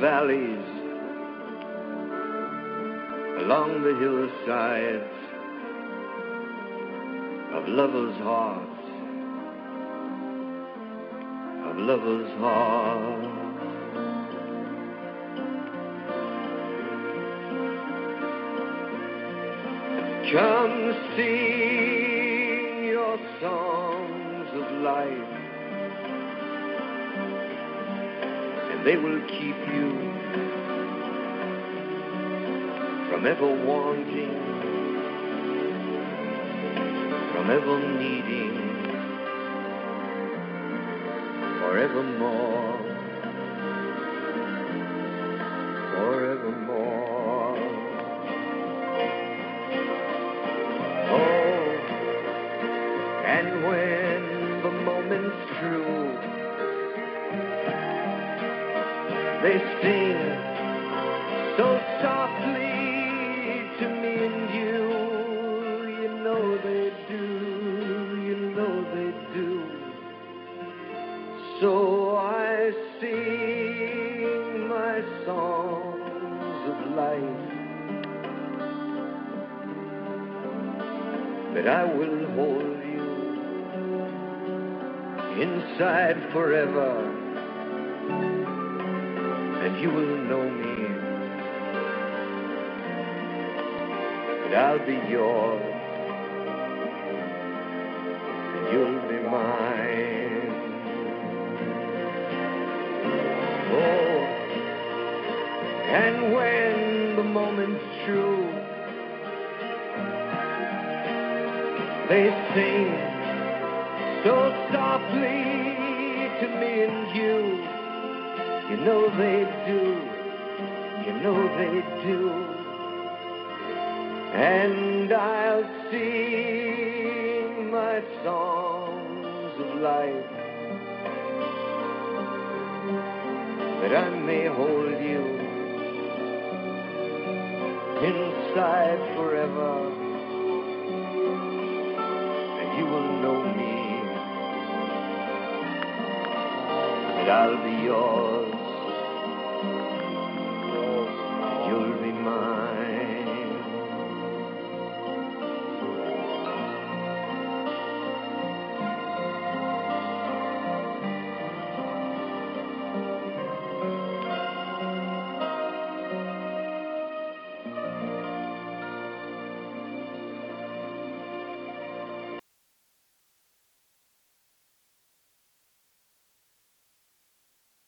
Valleys along the hillsides of lovers' hearts, of lovers' hearts. Come sing your songs of life, they will keep you from ever wanting, from ever needing, forevermore. I'll be yours,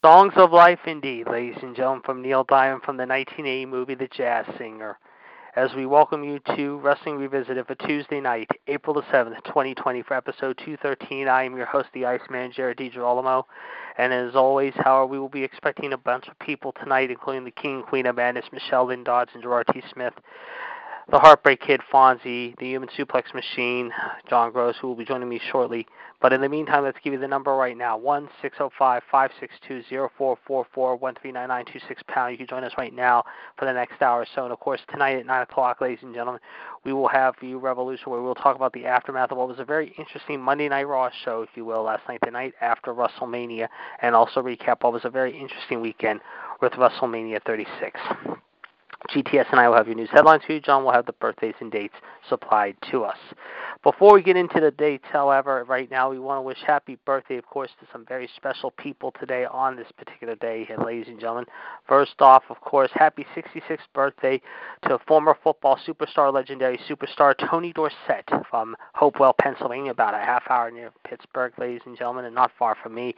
Songs of Life, indeed, ladies and gentlemen, from Neil Diamond from the 1980 movie The Jazz Singer. As we welcome you to Wrestling Revisited for Tuesday night, April the 7th, 2020, for episode 213. I am your host, the Iceman, Jared DiGirolamo. And as always, however, we will be expecting a bunch of people tonight, including the King and Queen of Madness, Michelle Lynn Dodds and Gerard T. Smith, the Heartbreak Kid, Fonzie, the Human Suplex Machine, John Gross, who will be joining me shortly. But in the meantime, let's give you the number right now: one six zero five five six two zero four four four one three nine nine two six pound. You can join us right now for the next hour or so. And of course, tonight at nine o'clock, ladies and gentlemen, we will have you Revolution, where we'll talk about the aftermath of what was a very interesting Monday Night Raw show, if you will, last night, the night after WrestleMania, and also recap what was a very interesting weekend with WrestleMania 36. GTS and I will have your news headlines for you. John will have the birthdays and dates supplied to us. Before we get into the dates, however, right now we want to wish happy birthday, of course, to some very special people today on this particular day, ladies and gentlemen. First off, of course, happy 66th birthday to former football superstar, legendary superstar Tony Dorsett from Hopewell, Pennsylvania, about a half hour near Pittsburgh, ladies and gentlemen, and not far from me.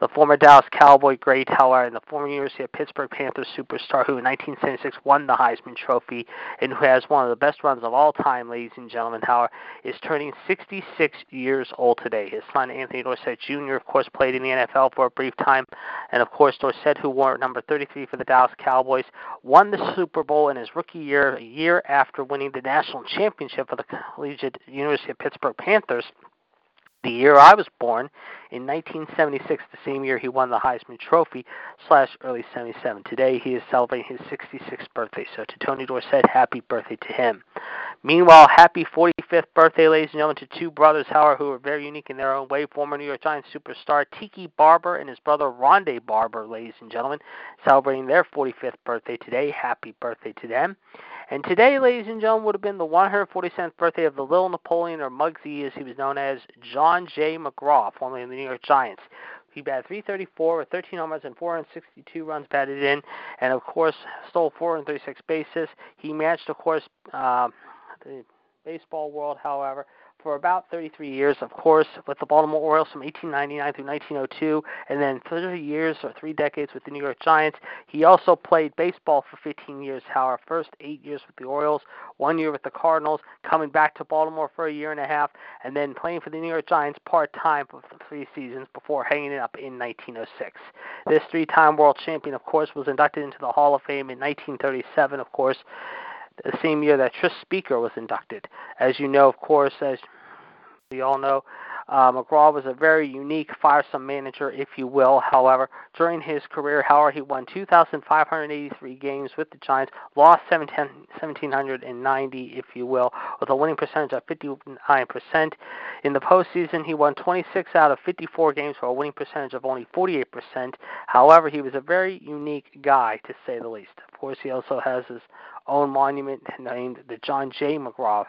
The former Dallas Cowboy great, however, and the former University of Pittsburgh Panthers superstar who in 1976 won the Heisman Trophy and who has one of the best runs of all time, ladies and gentlemen, however, is turning 66 years old today. His son, Anthony Dorsett Jr., of course, played in the NFL for a brief time. And, of course, Dorsett, who wore number 33 for the Dallas Cowboys, won the Super Bowl in his rookie year, a year after winning the national championship for the Collegiate University of Pittsburgh Panthers the year I was born, in 1976, the same year he won the Heisman Trophy, slash early 77. Today he is celebrating his 66th birthday. So to Tony Dorsett, happy birthday to him. Meanwhile, happy 45th birthday, ladies and gentlemen, to two brothers, however, who are very unique in their own way. Former New York Giants superstar Tiki Barber and his brother Rondé Barber, ladies and gentlemen, celebrating their 45th birthday today. Happy birthday to them. And today, ladies and gentlemen, would have been the 147th birthday of the Little Napoleon, or Muggsy as he was known as, John J. McGraw, formerly of the New York Giants. He batted 334 with 13 homers and 462 runs batted in, and of course stole 436 bases. He matched, of course, uh, the baseball world, however, for about 33 years, of course, with the Baltimore Orioles from 1899 through 1902, and then 30 years or three decades with the New York Giants. He also played baseball for 15 years, however, first eight years with the Orioles, one year with the Cardinals, coming back to Baltimore for a year and a half, and then playing for the New York Giants part time for three seasons before hanging it up in 1906. This three time world champion, of course, was inducted into the Hall of Fame in 1937, of course the same year that Tris Speaker was inducted. As you know, of course, as we all know, uh, McGraw was a very unique, firesome manager, if you will. However, during his career, however, he won 2,583 games with the Giants, lost 1,790, if you will, with a winning percentage of 59%. In the postseason, he won 26 out of 54 games for a winning percentage of only 48%. However, he was a very unique guy, to say the least. Of course, he also has his own monument named the John J. McGraw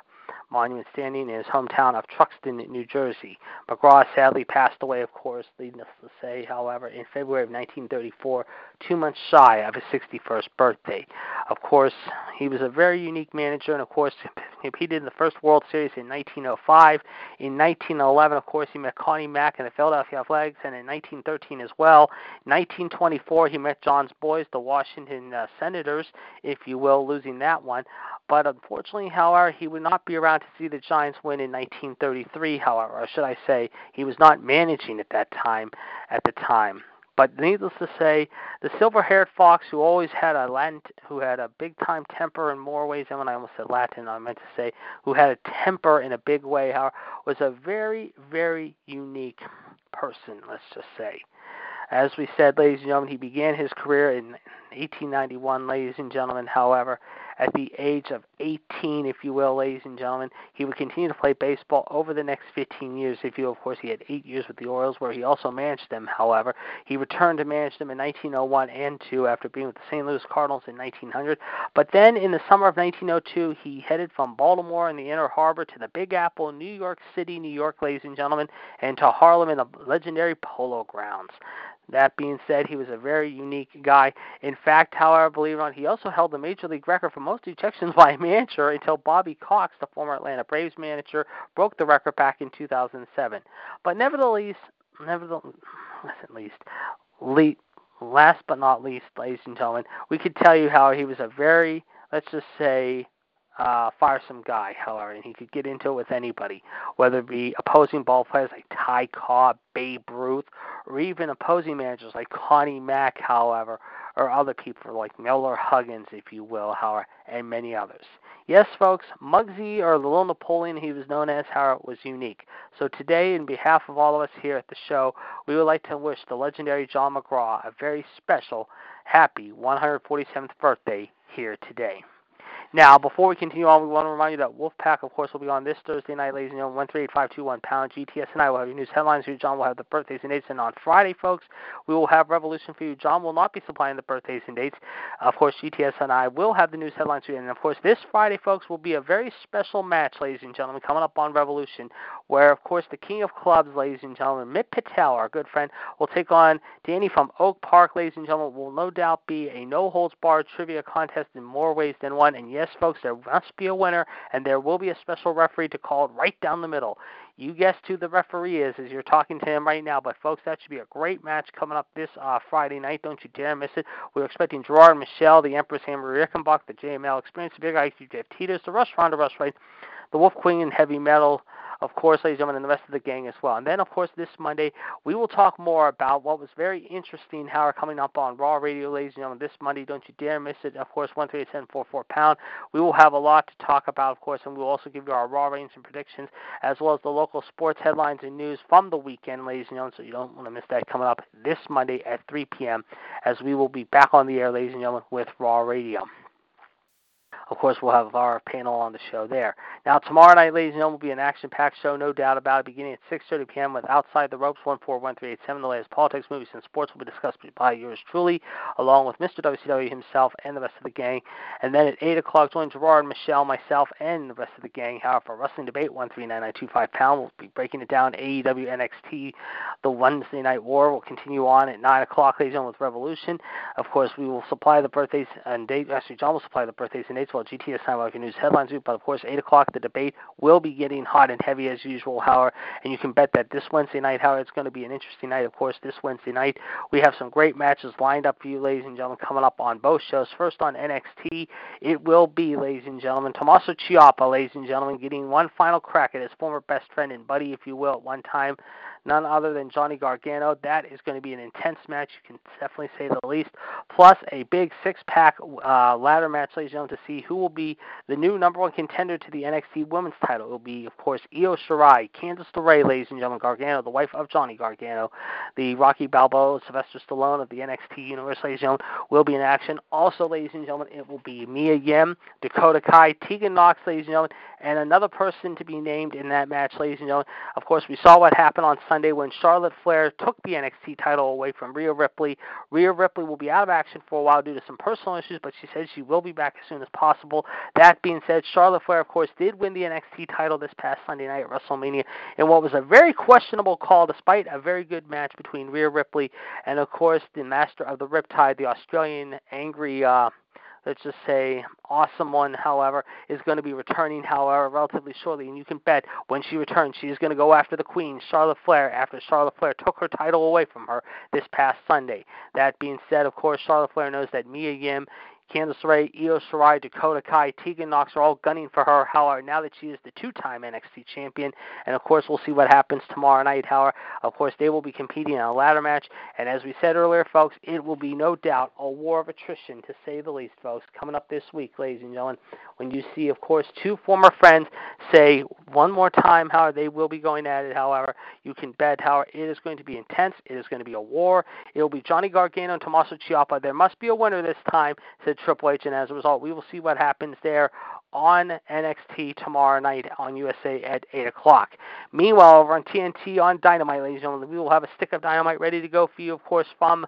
monument standing in his hometown of Truxton, New Jersey. McGraw sadly passed away, of course, needless to say, however, in February of 1934, two months shy of his 61st birthday. Of course, he was a very unique manager, and of course, he competed in the first World Series in 1905. In 1911, of course, he met Connie Mack and the Philadelphia Athletics, and in 1913 as well. In 1924, he met John's Boys, the Washington uh, Senators, if you will, losing that one. But unfortunately, however, he would not be around to see the Giants win in 1933. However, or should I say, he was not managing at that time. At the time, but needless to say, the silver-haired fox, who always had a Latin, who had a big-time temper in more ways than when I almost said Latin, I meant to say, who had a temper in a big way, was a very, very unique person. Let's just say. As we said, ladies and gentlemen, he began his career in 1891, ladies and gentlemen. However, at the age of 18, if you will, ladies and gentlemen. He would continue to play baseball over the next 15 years, if you. Of course, he had eight years with the Orioles, where he also managed them, however. He returned to manage them in 1901 and 2 after being with the St. Louis Cardinals in 1900. But then in the summer of 1902, he headed from Baltimore in the Inner Harbor to the Big Apple, New York City, New York, ladies and gentlemen, and to Harlem in the legendary Polo Grounds. That being said, he was a very unique guy. In fact, however, believe it or not, he also held the major league record for most ejections by a manager until Bobby Cox, the former Atlanta Braves manager, broke the record back in 2007. But nevertheless, nevertheless, at least, last but not least, ladies and gentlemen, we could tell you how he was a very, let's just say, uh, firesome guy, however, and he could get into it with anybody, whether it be opposing ball players like Ty Cobb, Babe Ruth, or even opposing managers like Connie Mack, however, or other people like Miller Huggins, if you will, however, and many others. Yes, folks, Muggsy, or the Little Napoleon he was known as, however, was unique. So today, in behalf of all of us here at the show, we would like to wish the legendary John McGraw a very special, happy 147th birthday here today. Now, before we continue on, we want to remind you that Wolfpack, of course, will be on this Thursday night, ladies and gentlemen, 138521 pound. GTS and I will have your news headlines for you. John will have the birthdays and dates. And on Friday, folks, we will have Revolution for you. John will not be supplying the birthdays and dates. Of course, GTS and I will have the news headlines for you. And of course, this Friday, folks, will be a very special match, ladies and gentlemen, coming up on Revolution, where, of course, the King of Clubs, ladies and gentlemen, Mitt Patel, our good friend, will take on Danny from Oak Park, ladies and gentlemen. Will no doubt be a no holds barred trivia contest in more ways than one. And yes, folks, there must be a winner, and there will be a special referee to call it right down the middle. You guessed who the referee is as you're talking to him right now. But folks, that should be a great match coming up this uh, Friday night. Don't you dare miss it. We're expecting Gerard Michelle, the Empress Hammer Rickenbach, the JML Experience, the Big IQ Jeff Titus, the Rush Ronda Rush the Wolf Queen and Heavy Metal of course, ladies and gentlemen, and the rest of the gang as well. And then, of course, this Monday, we will talk more about what was very interesting, how we're coming up on Raw Radio, ladies and gentlemen, this Monday. Don't you dare miss it. Of course, 138 pound. We will have a lot to talk about, of course, and we will also give you our Raw ratings and predictions, as well as the local sports headlines and news from the weekend, ladies and gentlemen, so you don't want to miss that coming up this Monday at 3 p.m., as we will be back on the air, ladies and gentlemen, with Raw Radio. Of course, we'll have our panel on the show there. Now, tomorrow night, ladies and gentlemen, will be an action-packed show, no doubt about it, beginning at 6.30 p.m. with Outside the Ropes, 14137, the latest politics, movies, and sports will be discussed by yours truly, along with Mr. WCW himself and the rest of the gang. And then at 8 o'clock, join Gerard, Michelle, myself, and the rest of the gang. However, Wrestling Debate, 139925 pound, we'll be breaking it down, AEW, NXT, the Wednesday Night War will continue on at 9 o'clock, ladies and gentlemen, with Revolution. Of course, we will supply the birthdays and dates, actually, John will supply the birthdays and dates, while GTS Time Walking News headlines but of course, 8 o'clock, the debate will be getting hot and heavy as usual, Howard. And you can bet that this Wednesday night, Howard, it's going to be an interesting night. Of course, this Wednesday night, we have some great matches lined up for you, ladies and gentlemen, coming up on both shows. First on NXT, it will be, ladies and gentlemen, Tommaso Ciampa, ladies and gentlemen, getting one final crack at his former best friend and buddy, if you will, at one time none other than Johnny Gargano. That is going to be an intense match, you can definitely say the least. Plus, a big six pack uh, ladder match, ladies and gentlemen, to see who will be the new number one contender to the NXT Women's title. It will be, of course, Io Shirai, Candice LeRae, ladies and gentlemen, Gargano, the wife of Johnny Gargano, the Rocky Balboa, Sylvester Stallone of the NXT Universe, ladies and gentlemen, will be in action. Also, ladies and gentlemen, it will be Mia Yim, Dakota Kai, Tegan Nox, ladies and gentlemen, and another person to be named in that match, ladies and gentlemen. Of course, we saw what happened on Sunday when Charlotte Flair took the NXT title away from Rhea Ripley. Rhea Ripley will be out of action for a while due to some personal issues, but she says she will be back as soon as possible. That being said, Charlotte Flair, of course, did win the NXT title this past Sunday night at WrestleMania in what was a very questionable call, despite a very good match between Rhea Ripley and, of course, the master of the Riptide, the Australian Angry. Uh, let's just say awesome one, however, is going to be returning, however, relatively shortly. And you can bet when she returns, she is going to go after the Queen, Charlotte Flair, after Charlotte Flair took her title away from her this past Sunday. That being said, of course, Charlotte Flair knows that Mia Yim Candice LeRae, Io Shirai, Dakota Kai, Tegan Nox are all gunning for her. However, now that she is the two-time NXT champion, and of course we'll see what happens tomorrow night. However, of course they will be competing in a ladder match, and as we said earlier, folks, it will be no doubt a war of attrition to say the least, folks. Coming up this week, ladies and gentlemen, when you see, of course, two former friends say one more time, however, they will be going at it. However, you can bet, however, it is going to be intense. It is going to be a war. It will be Johnny Gargano and Tommaso Ciampa. There must be a winner this time, Triple H, and as a result, we will see what happens there on NXT tomorrow night on USA at 8 o'clock. Meanwhile, over on TNT on Dynamite, ladies and gentlemen, we will have a stick of Dynamite ready to go for you, of course, from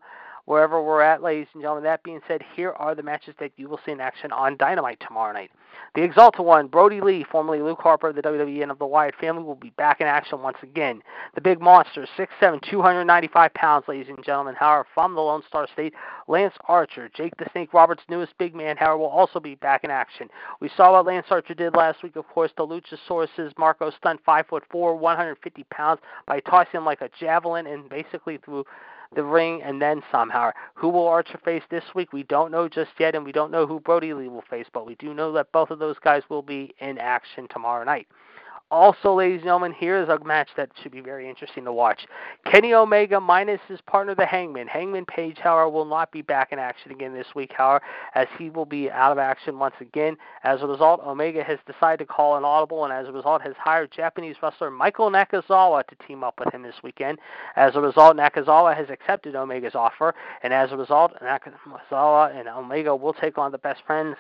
wherever we're at, ladies and gentlemen. That being said, here are the matches that you will see in action on Dynamite tomorrow night. The Exalted One, Brodie Lee, formerly Luke Harper of the WWE and of the Wyatt family, will be back in action once again. The Big Monster, 6'7", 295 pounds, ladies and gentlemen. However, from the Lone Star State, Lance Archer, Jake the Snake Roberts' newest big man, however, will also be back in action. We saw what Lance Archer did last week, of course, the Luchasaurus' Marco Stunt, 5'4", 150 pounds, by tossing him like a javelin and basically through the ring and then somehow. Who will Archer face this week? We don't know just yet, and we don't know who Brodie Lee will face, but we do know that both of those guys will be in action tomorrow night. Also, ladies and gentlemen, here is a match that should be very interesting to watch. Kenny Omega minus his partner, the Hangman. Hangman Page, however, will not be back in action again this week, however, as he will be out of action once again. As a result, Omega has decided to call an audible, and as a result, has hired Japanese wrestler Michael Nakazawa to team up with him this weekend. As a result, Nakazawa has accepted Omega's offer, and as a result, Nakazawa and Omega will take on the best friends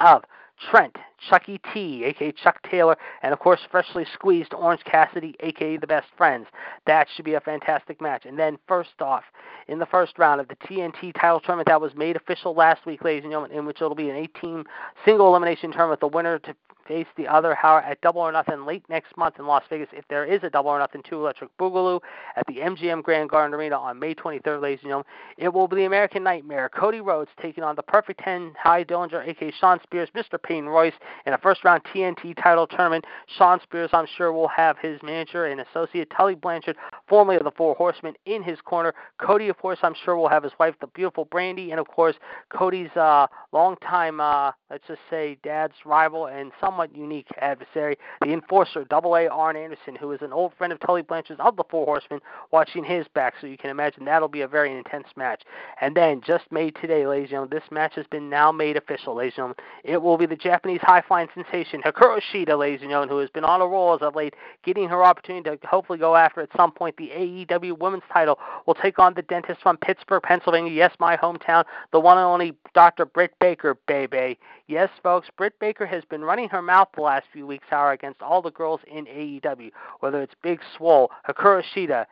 of Trent, Chucky T, aka Chuck Taylor, and of course freshly squeezed Orange Cassidy, aka the Best Friends. That should be a fantastic match. And then first off, in the first round of the TNT title tournament that was made official last week, ladies and gentlemen, in which it'll be an 18 single elimination tournament, the winner to face the other Howard at Double or Nothing late next month in Las Vegas. If there is a Double or Nothing 2 Electric Boogaloo at the MGM Grand Garden Arena on May 23rd, ladies and gentlemen, it will be the American Nightmare, Cody Rhodes taking on the Perfect 10, Tye Dillinger, aka Shawn Spears, Mr. Peyton Royce, in a first round TNT title tournament. Shawn Spears, I'm sure, will have his manager and associate Tully Blanchard, formerly of the Four Horsemen, in his corner. Cody, of course, I'm sure will have his wife, the beautiful Brandi, and of course, Cody's uh, longtime, uh, let's just say, dad's rival and somewhat unique adversary, the enforcer, Double A Arn Anderson, who is an old friend of Tully Blanchard's of the Four Horsemen, watching his back. So you can imagine that'll be a very intense match. And then, just made today, ladies and gentlemen, this match has been now made official, ladies and gentlemen. It will be the Japanese high flying sensation, Hikaru Shida, ladies and gentlemen, who has been on a roll as of late, getting her opportunity to hopefully go after at some point the AEW Women's title. Will take on the dentist from Pittsburgh, Pennsylvania. Yes, my hometown, the one and only Dr. Britt Baker, baby. Yes, folks, Britt Baker has been running her mouth the last few weeks, however, against all the girls in AEW, whether it's Big Swole, Hikaru Shida,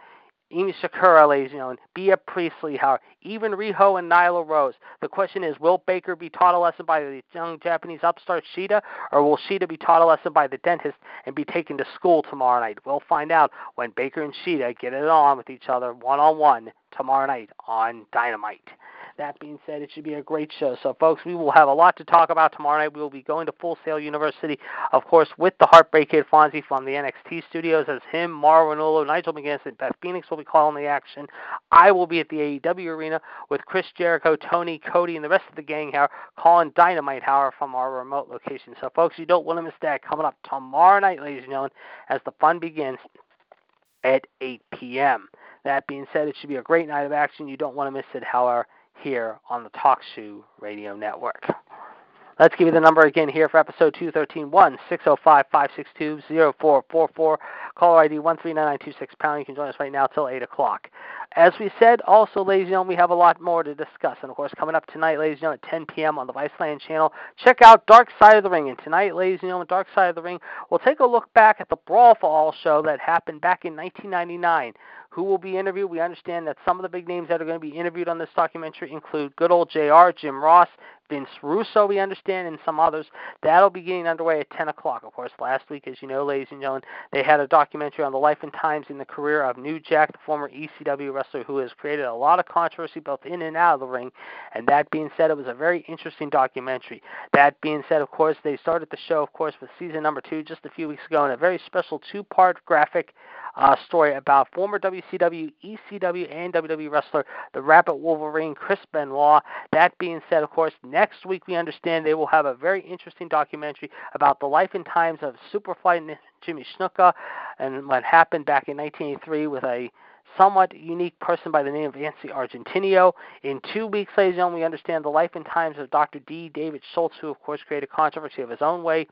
Emi Sakura, ladies and gentlemen, Bea Priestley, how even Riho and Nyla Rose. The question is, will Baker be taught a lesson by the young Japanese upstart Shida, or will Shida be taught a lesson by the dentist and be taken to school tomorrow night? We'll find out when Baker and Shida get it on with each other one on one tomorrow night on Dynamite. That being said, it should be a great show. So, folks, we will have a lot to talk about tomorrow night. We will be going to Full Sail University, of course, with the Heartbreak Kid Fonzie from the NXT studios as him, Mauro Ranallo, Nigel McGuinness, and Beth Phoenix will be calling the action. I will be at the AEW arena with Chris Jericho, Tony, Cody, and the rest of the gang here calling Dynamite Hour from our remote location. So, folks, you don't want to miss that coming up tomorrow night, ladies and gentlemen, as the fun begins at 8 p.m. That being said, it should be a great night of action. You don't want to miss it, however here on the TalkShoe Radio Network. Let's give you the number again here for episode 213 1 605 562 0444. Caller ID 139926 pound. You can join us right now till 8 o'clock. As we said, also, ladies and gentlemen, we have a lot more to discuss. And of course, coming up tonight, ladies and gentlemen, at 10 p.m. on the Viceland channel, check out Dark Side of the Ring. And tonight, ladies and gentlemen, Dark Side of the Ring, we'll take a look back at the Brawl for All show that happened back in 1999 who will be interviewed. We understand that some of the big names that are going to be interviewed on this documentary include good old JR, Jim Ross, Vince Russo, we understand, and some others. That'll be getting underway at 10 o'clock. Of course, last week, as you know, ladies and gentlemen, they had a documentary on the life and times in the career of New Jack, the former ECW wrestler who has created a lot of controversy both in and out of the ring. And that being said, it was a very interesting documentary. That being said, of course, they started the show, of course, with season number two just a few weeks ago in a very special two part graphic uh, story about former WCW, ECW, and WWE wrestler, the Rabid Wolverine, Chris Benoit. That being said, of course, next week we understand they will have a very interesting documentary about the life and times of Superfly Jimmy Snuka and what happened back in 1983 with a somewhat unique person by the name of Nancy Argentino. In two weeks, ladies and gentlemen, we understand the life and times of Dr. D. David Schultz, who, of course, created controversy of his own way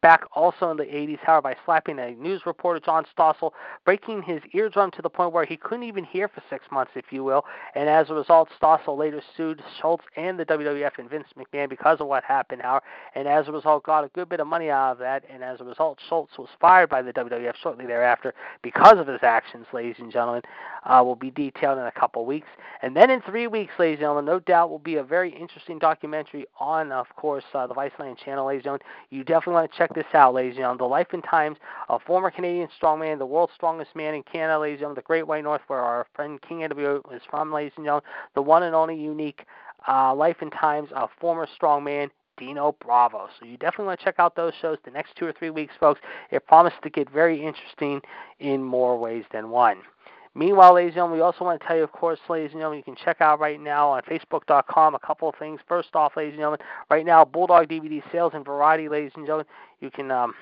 back also in the 80s, however, by slapping a news reporter, John Stossel, breaking his eardrum to the point where he couldn't even hear for six months, if you will. And as a result, Stossel later sued Schultz and the WWF and Vince McMahon because of what happened, however. And as a result, got a good bit of money out of that. And as a result, Schultz was fired by the WWF shortly thereafter because of his actions, ladies and gentlemen. Uh, will be detailed in a couple weeks. And then in three weeks, ladies and gentlemen, no doubt will be a very interesting documentary on, of course, uh, the Viceland channel, ladies and gentlemen. You definitely want to check this out, ladies and gentlemen. The life and times of former Canadian strongman, the world's strongest man in Canada, ladies and gentlemen, the Great White North, where our friend King NWO is from, ladies and gentlemen. The one and only unique uh, life and times of former strongman Dino Bravo. So you definitely want to check out those shows the next two or three weeks, folks. It promises to get very interesting in more ways than one. Meanwhile, ladies and gentlemen, we also want to tell you, of course, ladies and gentlemen, you can check out right now on Facebook.com a couple of things. First off, ladies and gentlemen, right now, Bulldog DVD sales and variety, ladies and gentlemen. You can um,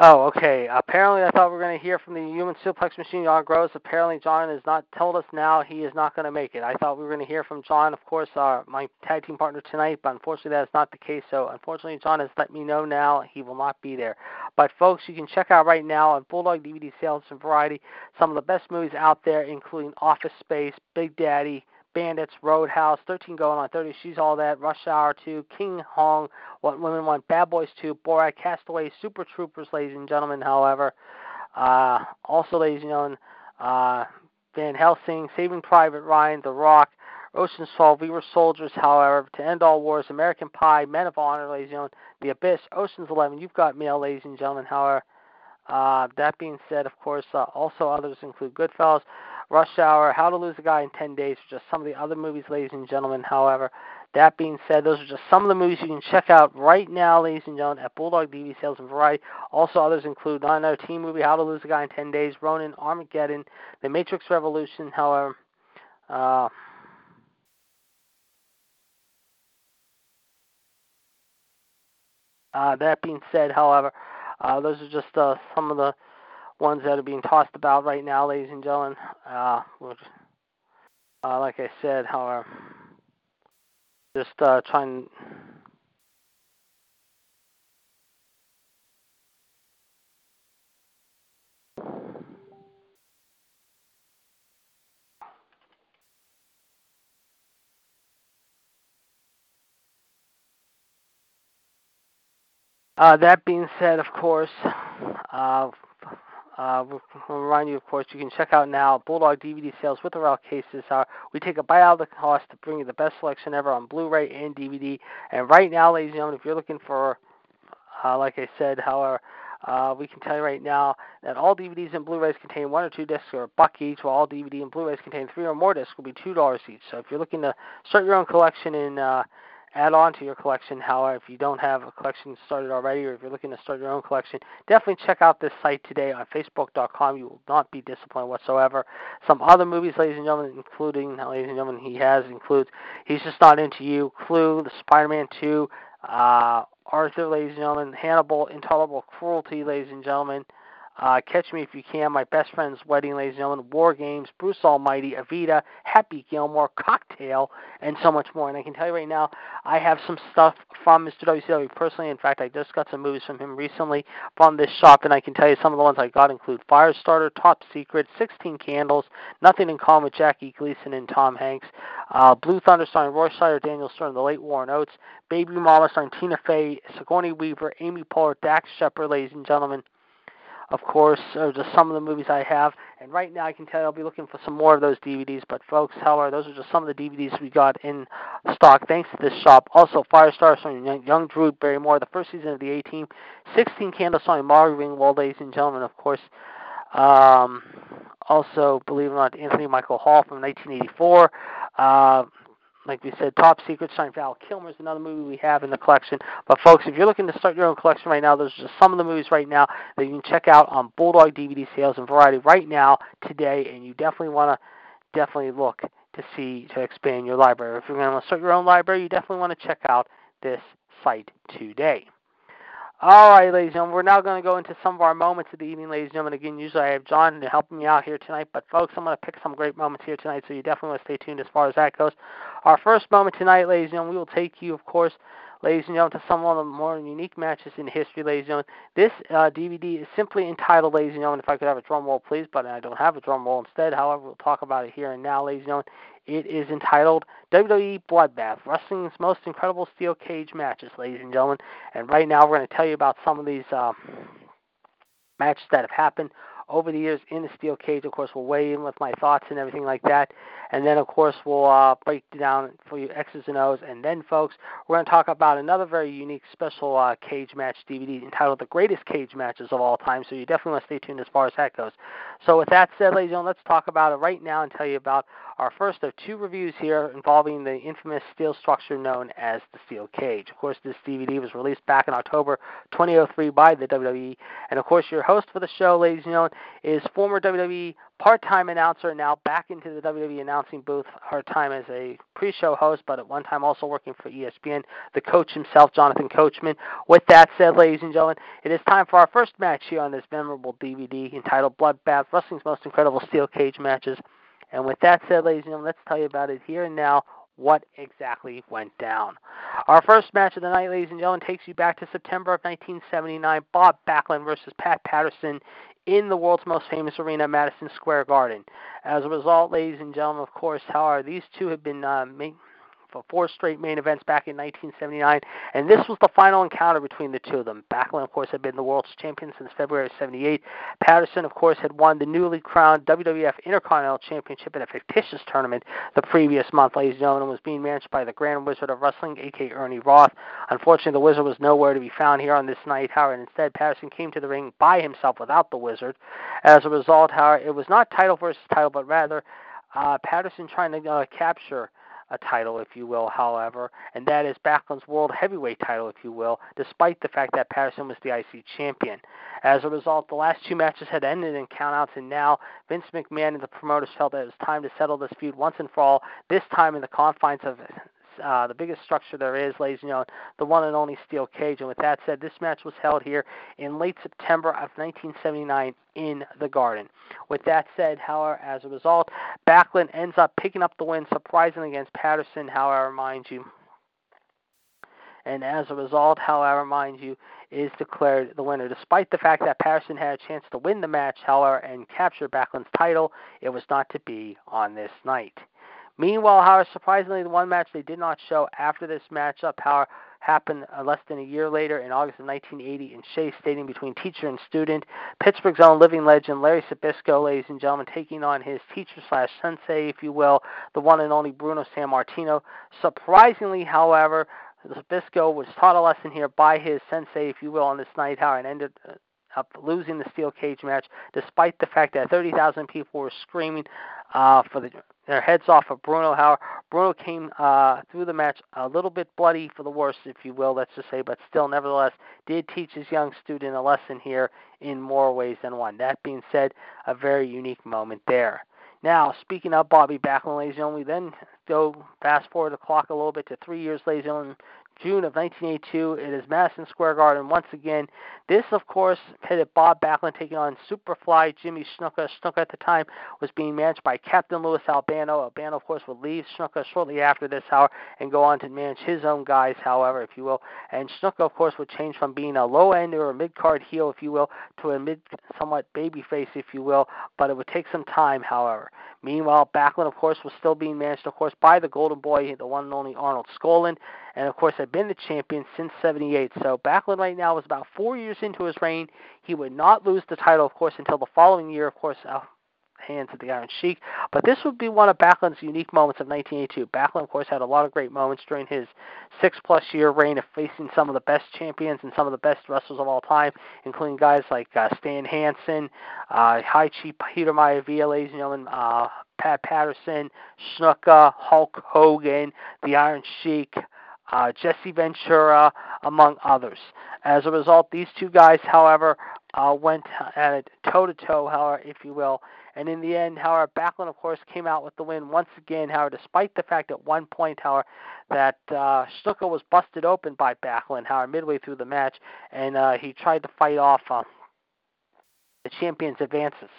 Oh, okay. Apparently, I thought we were going to hear from the human suplex machine, John Gross. Apparently, John has not told us now he is not going to make it. I thought we were going to hear from John, of course, our, my tag team partner tonight, but unfortunately, that is not the case. So, unfortunately, John has let me know now he will not be there. But, folks, you can check out right now on Bulldog DVD Sales and Variety some of the best movies out there, including Office Space, Big Daddy, Bandits, Roadhouse, 13 Going on 30, She's All That, Rush Hour 2, King Kong, What Women Want, Bad Boys 2, Borat, Castaway, Super Troopers, ladies and gentlemen, however. Uh, also, ladies and gentlemen, uh, Van Helsing, Saving Private Ryan, The Rock, Ocean's 12, We Were Soldiers, however, To End All Wars, American Pie, Men of Honor, ladies and gentlemen, The Abyss, Ocean's 11, You've Got Mail, ladies and gentlemen, however. Uh, that being said, of course, uh, also others include Goodfellas, Rush Hour, How to Lose a Guy in 10 Days, just some of the other movies, ladies and gentlemen. However, that being said, those are just some of the movies you can check out right now, ladies and gentlemen, at Bulldog DVD Sales and Variety. Also, others include another team movie, How to Lose a Guy in 10 Days, Ronin, Armageddon, The Matrix Revolution, however. Uh, uh, that being said, however, uh, those are just uh, some of the ones that are being tossed about right now, ladies and gentlemen. Uh, which, uh, like I said, however, just uh, trying. Uh, that being said, of course, uh, uh, we'll remind you, of course, you can check out now Bulldog DVD sales with the raw cases. Uh, we take a bite out of the cost to bring you the best selection ever on Blu-ray and DVD. And right now, ladies and gentlemen, if you're looking for, uh, like I said, however, uh, we can tell you right now that all DVDs and Blu-rays contain one or two discs or a buck each, while all DVD and Blu-rays contain three or more discs will be two dollars each. So if you're looking to start your own collection in uh, add on to your collection. However, if you don't have a collection started already, or if you're looking to start your own collection, definitely check out this site today on Facebook.com. You will not be disappointed whatsoever. Some other movies, ladies and gentlemen, including, ladies and gentlemen, he has includes He's Just Not Into You, Clue, The Spider-Man 2, uh, Arthur, ladies and gentlemen, Hannibal, Intolerable Cruelty, ladies and gentlemen. Uh, Catch Me If You Can, My Best Friend's Wedding, ladies and gentlemen, War Games, Bruce Almighty, Evita, Happy Gilmore, Cocktail, and so much more. And I can tell you right now, I have some stuff from Mr. WCW personally. In fact, I just got some movies from him recently from this shop, and I can tell you some of the ones I got include Firestarter, Top Secret, 16 Candles, Nothing in Common with Jackie Gleason and Tom Hanks, uh, Blue Thunder starring Roy Scheider, Daniel Stern, The Late Warren Oates, Baby Mama starring Tina Fey, Sigourney Weaver, Amy Poehler, Dax Shepard, ladies and gentlemen of course, are just some of the movies I have. And right now, I can tell you I'll be looking for some more of those DVDs. But, folks, however, those are just some of the DVDs we got in stock thanks to this shop. Also, Firestar starring young Drew Barrymore, the first season of the A Team. 16 Candles starring Marvin Well, ladies and gentlemen, of course. Um, also, believe it or not, Anthony Michael Hall from 1984. Uh, like we said, Top Secret starring Val Kilmer is another movie we have in the collection. But folks, if you're looking to start your own collection right now, those are just some of the movies right now that you can check out on Bulldog DVD sales and variety right now today, and you definitely want to definitely look to see to expand your library. If you're going to start your own library, you definitely want to check out this site today. All right, ladies and gentlemen, we're now going to go into some of our moments of the evening, ladies and gentlemen. Again, usually I have John helping me out here tonight, but folks, I'm going to pick some great moments here tonight, so you definitely want to stay tuned as far as that goes. Our first moment tonight, ladies and gentlemen, we will take you, of course, ladies and gentlemen, to some of the more unique matches in history, ladies and gentlemen. This uh, DVD is simply entitled, ladies and gentlemen, if I could have a drum roll, please, but I don't have a drum roll instead. However, we'll talk about it here and now, ladies and gentlemen. It is entitled WWE Bloodbath, Wrestling's Most Incredible Steel Cage Matches, ladies and gentlemen. And right now we're going to tell you about some of these uh, matches that have happened over the years in the steel cage. Of course, we'll weigh in with my thoughts and everything like that. And then, of course, we'll uh, break down for you X's and O's. And then, folks, we're going to talk about another very unique special uh, cage match DVD entitled The Greatest Cage Matches of All Time. So you definitely want to stay tuned as far as that goes. So, with that said, ladies and gentlemen, let's talk about it right now and tell you about our first of two reviews here involving the infamous steel structure known as the steel cage. Of course, this DVD was released back in October 2003 by the WWE. And of course, your host for the show, ladies and gentlemen, is former WWE part-time announcer, now back into the WWE announcing booth. Her time as a pre-show host, but at one time also working for ESPN. The coach himself, Jonathan Coachman. With that said, ladies and gentlemen, it is time for our first match here on this memorable DVD entitled Bloodbath: Wrestling's Most Incredible Steel Cage Matches. And with that said, ladies and gentlemen, let's tell you about it here and now what exactly went down. Our first match of the night, ladies and gentlemen, takes you back to September of 1979. Bob Backlund versus Pat Patterson in the world's most famous arena, Madison Square Garden. As a result, ladies and gentlemen, of course, however, these two have been uh, for four straight main events back in 1979, and this was the final encounter between the two of them. Backlund, of course, had been the world's champion since February of 78. Patterson, of course, had won the newly crowned WWF Intercontinental Championship in a fictitious tournament the previous month, ladies and gentlemen, was being managed by the Grand Wizard of Wrestling, a.k.a. Ernie Roth. Unfortunately, the Wizard was nowhere to be found here on this night, however, instead Patterson came to the ring by himself without the Wizard. As a result, however, it was not title versus title, but rather uh, Patterson trying to uh, capture a title, if you will, however, and that is Backlund's World Heavyweight title, if you will, despite the fact that Patterson was the IC champion. As a result, the last two matches had ended in countouts, and now Vince McMahon and the promoters felt that it was time to settle this feud once and for all, this time in the confines of uh, the biggest structure there is, ladies and gentlemen, the one and only steel cage. And with that said, this match was held here in late September of 1979 in the Garden. With that said, however, as a result, Backlund ends up picking up the win surprisingly against Patterson, however, mind you. And as a result, however, mind you, is declared the winner. Despite the fact that Patterson had a chance to win the match, however, and capture Backlund's title, it was not to be on this night. Meanwhile, however, surprisingly, the one match they did not show after this matchup, however, happened uh, less than a year later in August of 1980 in Shea Stadium between teacher and student. Pittsburgh's own living legend Larry Zbyszko, ladies and gentlemen, taking on his teacher slash sensei, if you will, the one and only Bruno Sammartino. Surprisingly, however, Zbyszko was taught a lesson here by his sensei, if you will, on this night, however, and ended up losing the steel cage match, despite the fact that 30,000 people were screaming uh, for the, their heads off of Bruno. However, Bruno came uh, through the match a little bit bloody for the worse, if you will, let's just say, but still, nevertheless, did teach his young student a lesson here in more ways than one. That being said, a very unique moment there. Now, speaking of Bobby Backlund, ladies and gentlemen, we then go fast forward the clock a little bit to three years, ladies and gentlemen, June of 1982. It is Madison Square Garden once again. This, of course, pitted Bob Backlund taking on Superfly Jimmy Snuka. Snuka at the time was being managed by Captain Louis Albano. Albano, of course, would leave Snuka shortly after this, hour and go on to manage his own guys, however, if you will. And Snuka, of course, would change from being a low end or a mid card heel, if you will, to a mid somewhat baby face, if you will. But it would take some time, however. Meanwhile, Backlund, of course, was still being managed, of course, by the Golden Boy, the one and only Arnold Skaaland, and of course had been the champion since '78. So Backlund right now was about four years into his reign. He would not lose the title, of course, until the following year, of course, uh, hands of the Iron Sheik. But this would be one of Backlund's unique moments of 1982. Backlund, of course, had a lot of great moments during his six-plus year reign of facing some of the best champions and some of the best wrestlers of all time, including guys like uh, Stan Hansen, uh, Chief Peter Maivia, ladies and gentlemen, uh, Pat Patterson, Snuka, Hulk Hogan, the Iron Sheik, uh, Jesse Ventura, among others. As a result, these two guys, however, uh, went at it toe to toe, however, if you will. And in the end, however, Backlund, of course, came out with the win once again, however, despite the fact at one point, however, that uh, Snuka was busted open by Backlund, however, midway through the match, and uh, he tried to fight off uh, the champion's advances.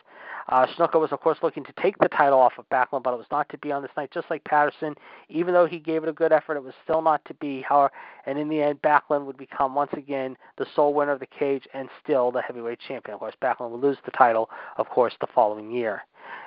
Uh, was, of course, looking to take the title off of Backlund, but it was not to be on this night. Just like Patterson, even though he gave it a good effort, it was still not to be. However, and in the end, Backlund would become once again the sole winner of the cage and still the heavyweight champion. Of course, Backlund would lose the title, of course, the following year.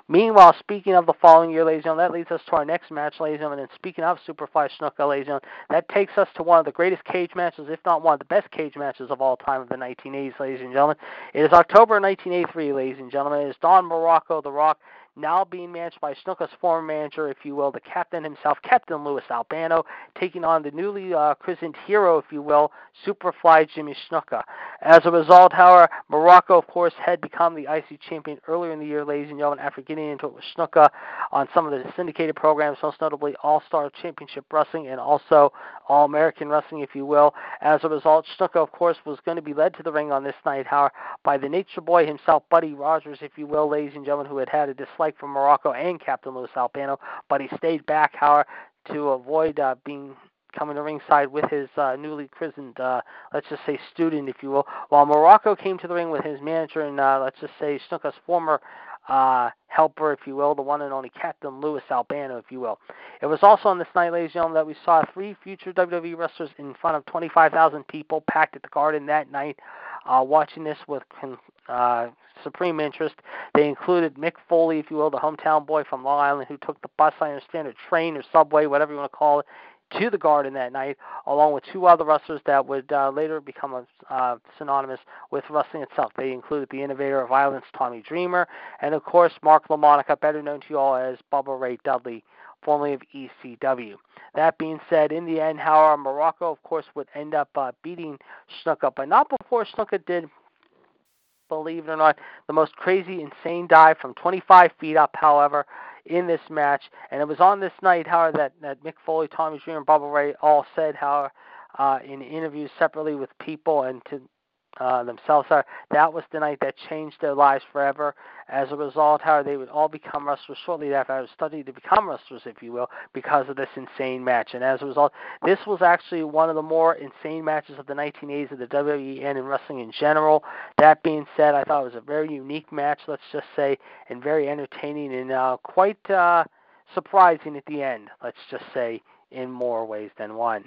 Meanwhile, speaking of the following year, ladies and gentlemen, that leads us to our next match, ladies and gentlemen. And speaking of Superfly Snuka, uh, ladies and gentlemen, that takes us to one of the greatest cage matches, if not one of the best cage matches of all time of the 1980s, ladies and gentlemen. It is October 1983, ladies and gentlemen. It is Don Muraco, The Rock, now being managed by Snuka's former manager, if you will, the captain himself, Captain Louis Albano, taking on the newly uh, christened hero, if you will, Superfly Jimmy Snuka. As a result, however, Muraco, of course, had become the IC champion earlier in the year, ladies and gentlemen, after getting into it with Snuka on some of the syndicated programs, most notably All Star Championship Wrestling and also All American Wrestling, if you will. As a result, Snuka, of course, was going to be led to the ring on this night, however, by the Nature Boy himself, Buddy Rogers, if you will, ladies and gentlemen, who had had a dislike for Muraco and Captain Louis Albano, but he stayed back, however, to avoid uh, being coming to ringside with his uh, newly christened, uh, let's just say, student, if you will, while Muraco came to the ring with his manager and, uh, let's just say, Snuka's former uh, helper, if you will, the one and only Captain Louis Albano, if you will. It was also on this night, ladies and gentlemen, that we saw three future WWE wrestlers in front of 25,000 people packed at the Garden that night, uh, watching this with uh, supreme interest. They included Mick Foley, if you will, the hometown boy from Long Island who took the bus, I understand, or train or subway, whatever you want to call it, to the Garden that night, along with two other wrestlers that would uh, later become a, uh, synonymous with wrestling itself. They included the innovator of violence, Tommy Dreamer, and of course Mark LoMonaco, better known to you all as Bubba Ray Dudley, formerly of ECW. That being said, in the end, however, Muraco, of course, would end up uh, beating Snuka, but not before Snuka did believe it or not, the most crazy, insane dive from 25 feet up, however, in this match. And it was on this night, however, that, that Mick Foley, Tommy Dreamer, and Bubba Ray all said, how uh, in interviews separately with people and to uh, themselves. Are, that was the night that changed their lives forever. As a result, however, they would all become wrestlers shortly after I was studying to become wrestlers, if you will, because of this insane match. And as a result, this was actually one of the more insane matches of the 1980s of the WWE and in wrestling in general. That being said, I thought it was a very unique match, let's just say, and very entertaining and uh, quite uh, surprising at the end, let's just say, in more ways than one.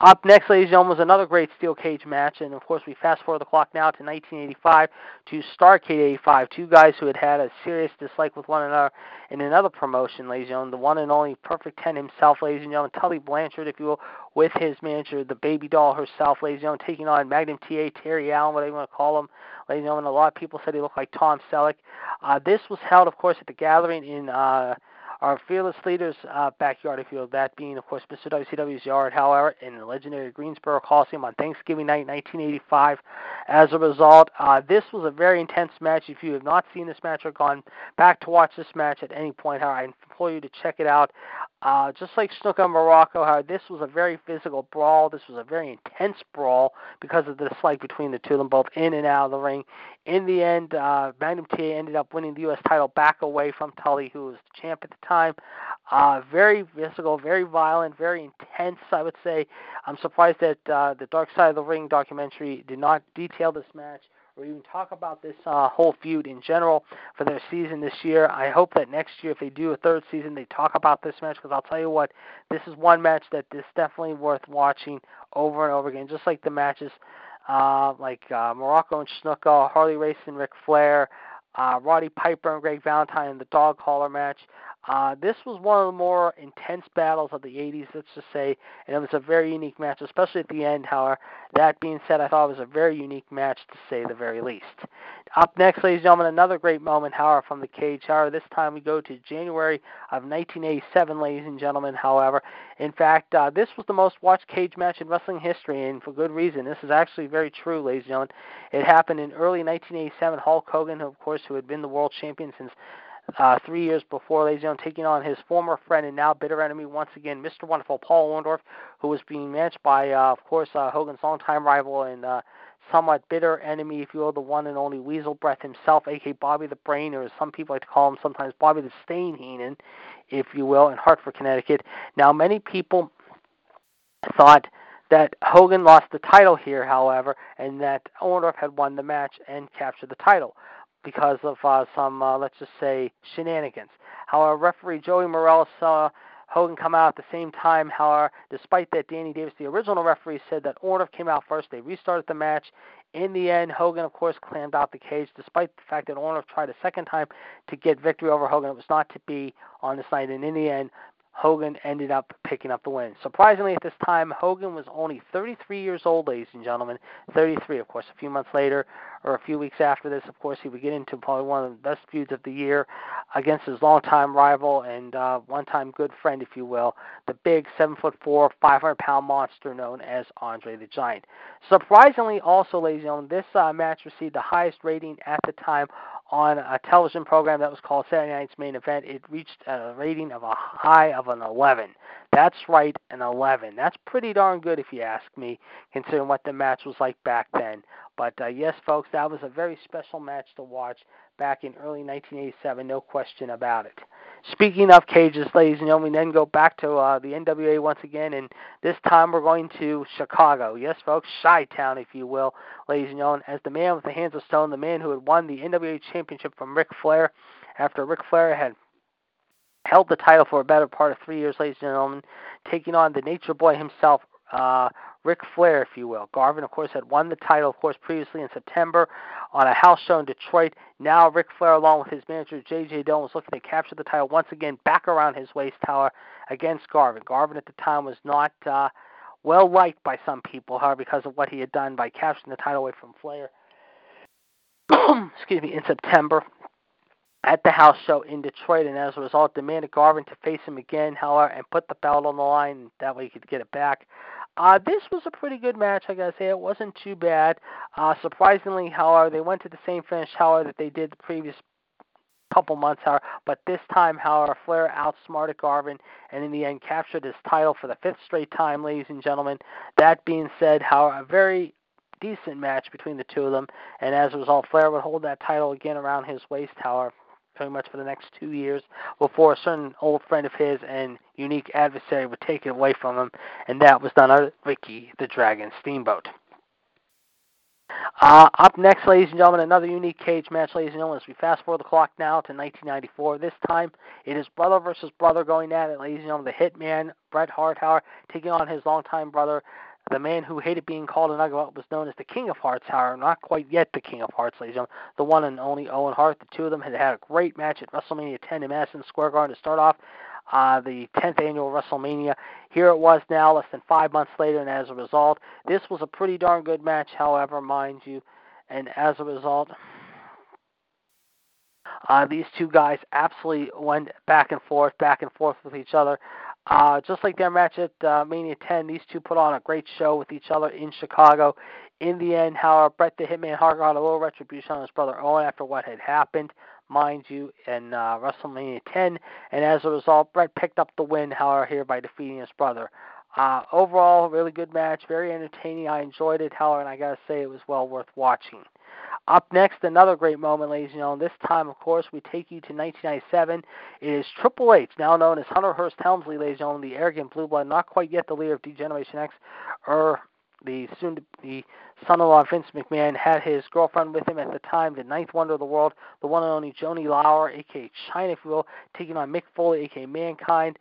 Up next, ladies and gentlemen, was another great steel cage match, and of course, we fast forward the clock now to 1985 to Starcade 85. Two guys who had had a serious dislike with one another in another promotion, ladies and gentlemen. The one and only Perfect Ten himself, ladies and gentlemen, Tully Blanchard, if you will, with his manager, the baby doll herself, ladies and gentlemen, taking on Magnum TA, Terry Allen, whatever you want to call him. Ladies and gentlemen, a lot of people said he looked like Tom Selleck. Uh, this was held, of course, at the Gathering in. Uh, our fearless leader's uh, backyard, if you will, that being, of course, Mr. WCW's yard, however, in the legendary Greensboro Coliseum on Thanksgiving night, 1985. As a result, uh, this was a very intense match. If you have not seen this match or gone back to watch this match at any point, I implore you to check it out. Uh, just like Snuka Muraco, however, this was a very physical brawl. This was a very intense brawl because of the dislike between the two of them, both in and out of the ring. In the end, uh, Magnum TA ended up winning the U.S. title back away from Tully, who was the champ at the time. Uh, very physical, very violent, very intense, I would say. I'm surprised that uh, the Dark Side of the Ring documentary did not detail this match or even talk about this uh, whole feud in general for their season this year. I hope that next year, if they do a third season, they talk about this match because I'll tell you what, this is one match that is definitely worth watching over and over again, just like the matches uh, like uh, Muraco and Snuka, Harley Race and Ric Flair, uh, Roddy Piper and Greg Valentine in the dog collar match. Uh, this was one of the more intense battles of the 80s, let's just say, and it was a very unique match, especially at the end. However, that being said, I thought it was a very unique match to say the very least. Up next, ladies and gentlemen, another great moment, however, from the cage. However, this time we go to January of 1987, ladies and gentlemen. However, in fact, uh, this was the most watched cage match in wrestling history, and for good reason. This is actually very true, ladies and gentlemen. It happened in early 1987. Hulk Hogan, of course, who had been the world champion since uh, three years before, gentlemen, taking on his former friend and now bitter enemy once again, Mr. Wonderful Paul Orndorff, who was being matched by, uh, of course, uh, Hogan's longtime rival and uh, somewhat bitter enemy, if you will, the one and only Weasel Breath himself, aka Bobby the Brain, or as some people like to call him sometimes, Bobby the Stain Heenan, if you will, in Hartford, Connecticut. Now, many people thought that Hogan lost the title here, however, and that Orndorff had won the match and captured the title because of uh, some, uh, let's just say, shenanigans. However, referee Joey Marella saw Hogan come out at the same time. However, despite that, Danny Davis, the original referee, said that Orndorff came out first. They restarted the match. In the end, Hogan, of course, clammed out the cage, despite the fact that Orndorff tried a second time to get victory over Hogan. It was not to be on this night, and in the end, Hogan ended up picking up the win. Surprisingly, at this time, Hogan was only 33 years old, ladies and gentlemen. 33, of course. A few months later, or a few weeks after this, of course, he would get into probably one of the best feuds of the year against his longtime rival and uh, one-time good friend, if you will, the big seven foot four, 500 pound monster known as Andre the Giant. Surprisingly, also, ladies and gentlemen, this uh, match received the highest rating at the time on a television program that was called Saturday Night's Main Event. It reached a rating of a high of an 11. That's right, an 11. That's pretty darn good if you ask me, considering what the match was like back then. But uh, yes, folks, that was a very special match to watch back in early 1987, no question about it. Speaking of cages, ladies and gentlemen, we then go back to uh, the NWA once again, and this time we're going to Chicago. Yes, folks, Chi Town, if you will, ladies and gentlemen, as the man with the hands of stone, the man who had won the NWA Championship from Ric Flair after Ric Flair had held the title for a better part of three years, ladies and gentlemen, taking on the Nature Boy himself, uh, Ric Flair, if you will. Garvin, of course, had won the title, of course, previously in September on a house show in Detroit. Now Ric Flair, along with his manager J.J. Dillon, was looking to capture the title once again back around his waist tower against Garvin. Garvin at the time was not uh, well liked by some people, however, because of what he had done by capturing the title away from Flair. excuse me, in September at the house show in Detroit, and as a result, demanded Garvin to face him again, however, and put the belt on the line. That way, he could get it back. Uh, this was a pretty good match, I gotta say. It wasn't too bad. Uh, surprisingly, however, they went to the same finish, however, that they did the previous couple months, however. But this time, however, Flair outsmarted Garvin and in the end captured his title for the fifth straight time, ladies and gentlemen. That being said, however, a very decent match between the two of them, and as a result, Flair would hold that title again around his waist, however pretty much for the next two years before a certain old friend of his and unique adversary would take it away from him, and that was done other Ricky the Dragon Steamboat. Uh, up next, ladies and gentlemen, another unique cage match, ladies and gentlemen, as we fast forward the clock now to 1994. This time, it is brother versus brother going at it, ladies and gentlemen. The Hitman, Bret Hart, taking on his longtime brother, the man who hated being called an ugly was known as the King of Harts, however, not quite yet the King of Harts, ladies and gentlemen. The one and only Owen Hart. The two of them had had a great match at WrestleMania 10 in Madison Square Garden to start off uh, the 10th annual WrestleMania. Here it was now, less than five months later, and as a result, this was a pretty darn good match, however, mind you. And as a result, uh, these two guys absolutely went back and forth, back and forth with each other. Uh, just like their match at uh, Mania 10, these two put on a great show with each other in Chicago. In the end, however, Bret the Hitman Hart got a little retribution on his brother Owen after what had happened, mind you, in uh, WrestleMania 10, and as a result, Bret picked up the win, however, here by defeating his brother. Uh, overall, really good match, very entertaining. I enjoyed it, however, and I gotta say it was well worth watching. Up next, another great moment, ladies and gentlemen. This time, of course, we take you to 1997. It is Triple H, now known as Hunter Hearst Helmsley, ladies and gentlemen, the arrogant blue blood, not quite yet the leader of D-Generation X, or the soon to the son-in-law Vince McMahon, had his girlfriend with him at the time, the ninth wonder of the world, the one and only Joanie Laurer, aka Chyna, if you will, taking on Mick Foley, aka Mankind.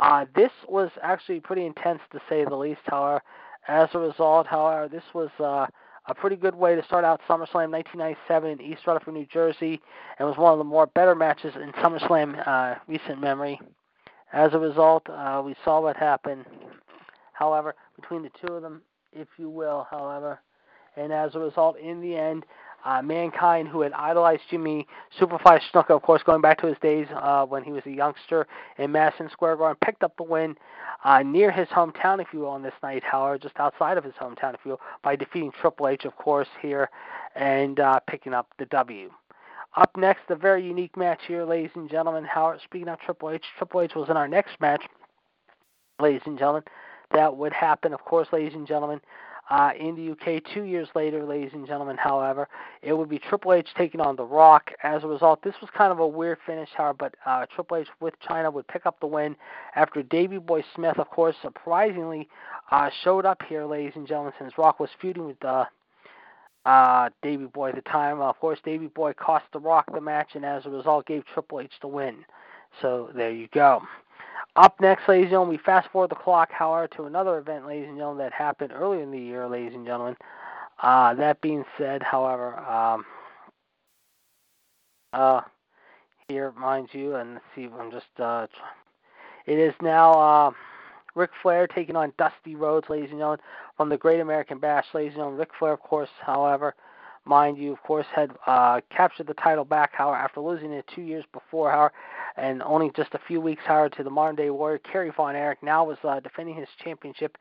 Uh, this was actually pretty intense to say the least. However, as a result, however, this was uh, a pretty good way to start out SummerSlam 1997 in East Rutherford, New Jersey, and was one of the more better matches in SummerSlam uh, recent memory. As a result, uh, we saw what happened. However, between the two of them, if you will, however, and as a result, in the end, uh, Mankind, who had idolized Jimmy Superfly Snuka, of course, going back to his days uh, when he was a youngster in Madison Square Garden, picked up the win uh, near his hometown, if you will, on this night, however, just outside of his hometown, if you will, by defeating Triple H, of course, here and uh, picking up the W. Up next, a very unique match here, ladies and gentlemen. Howard, speaking of Triple H, Triple H was in our next match, ladies and gentlemen. That would happen, of course, ladies and gentlemen uh, in the UK. Two years later, ladies and gentlemen, however, it would be Triple H taking on The Rock. As a result, this was kind of a weird finish, however, but uh, Triple H with Chyna would pick up the win after Davey Boy Smith, of course, surprisingly uh, showed up here, ladies and gentlemen, since Rock was feuding with uh, uh, Davey Boy at the time. of course, Davey Boy cost The Rock the match, and as a result, gave Triple H the win. So there you go. Up next, ladies and gentlemen, we fast forward the clock, however, to another event, ladies and gentlemen, that happened earlier in the year, ladies and gentlemen. Uh, that being said, however, um, uh, here, mind you, and let's see, I'm just, uh, it is now uh, Ric Flair taking on Dusty Rhodes, ladies and gentlemen, from the Great American Bash, ladies and gentlemen. Ric Flair, of course, however, mind you, of course, had uh, captured the title back, however, after losing it two years before, however, and only just a few weeks, however, to the modern day warrior, Kerry Von Erich, now was uh, defending his championship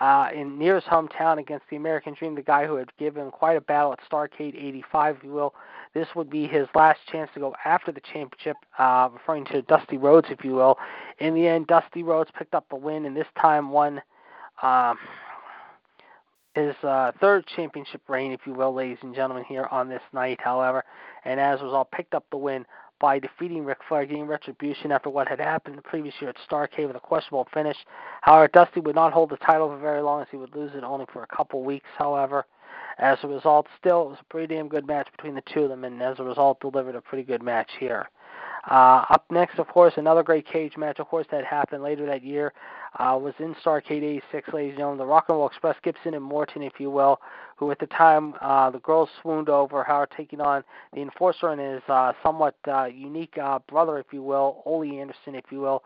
uh, in near his hometown against the American Dream, the guy who had given quite a battle at Starcade 85, if you will. This would be his last chance to go after the championship, uh, referring to Dusty Rhodes, if you will. In the end, Dusty Rhodes picked up the win, and this time won um, his uh, third championship reign, if you will, ladies and gentlemen, here on this night, however. And as a result, picked up the win by defeating Ric Flair, getting retribution after what had happened the previous year at Starcade with a questionable finish. However, Dusty would not hold the title for very long as he would lose it only for a couple weeks, however. As a result, still, it was a pretty damn good match between the two of them, and as a result, delivered a pretty good match here. Uh, up next, of course, another great cage match, of course, that happened later that year uh, was in Starcade 86, ladies and gentlemen. The Rock and Roll Express, Gibson and Morton, if you will, who at the time uh, the girls swooned over, Howard taking on the Enforcer and his uh, somewhat uh, unique uh, brother, if you will, Ole Anderson, if you will,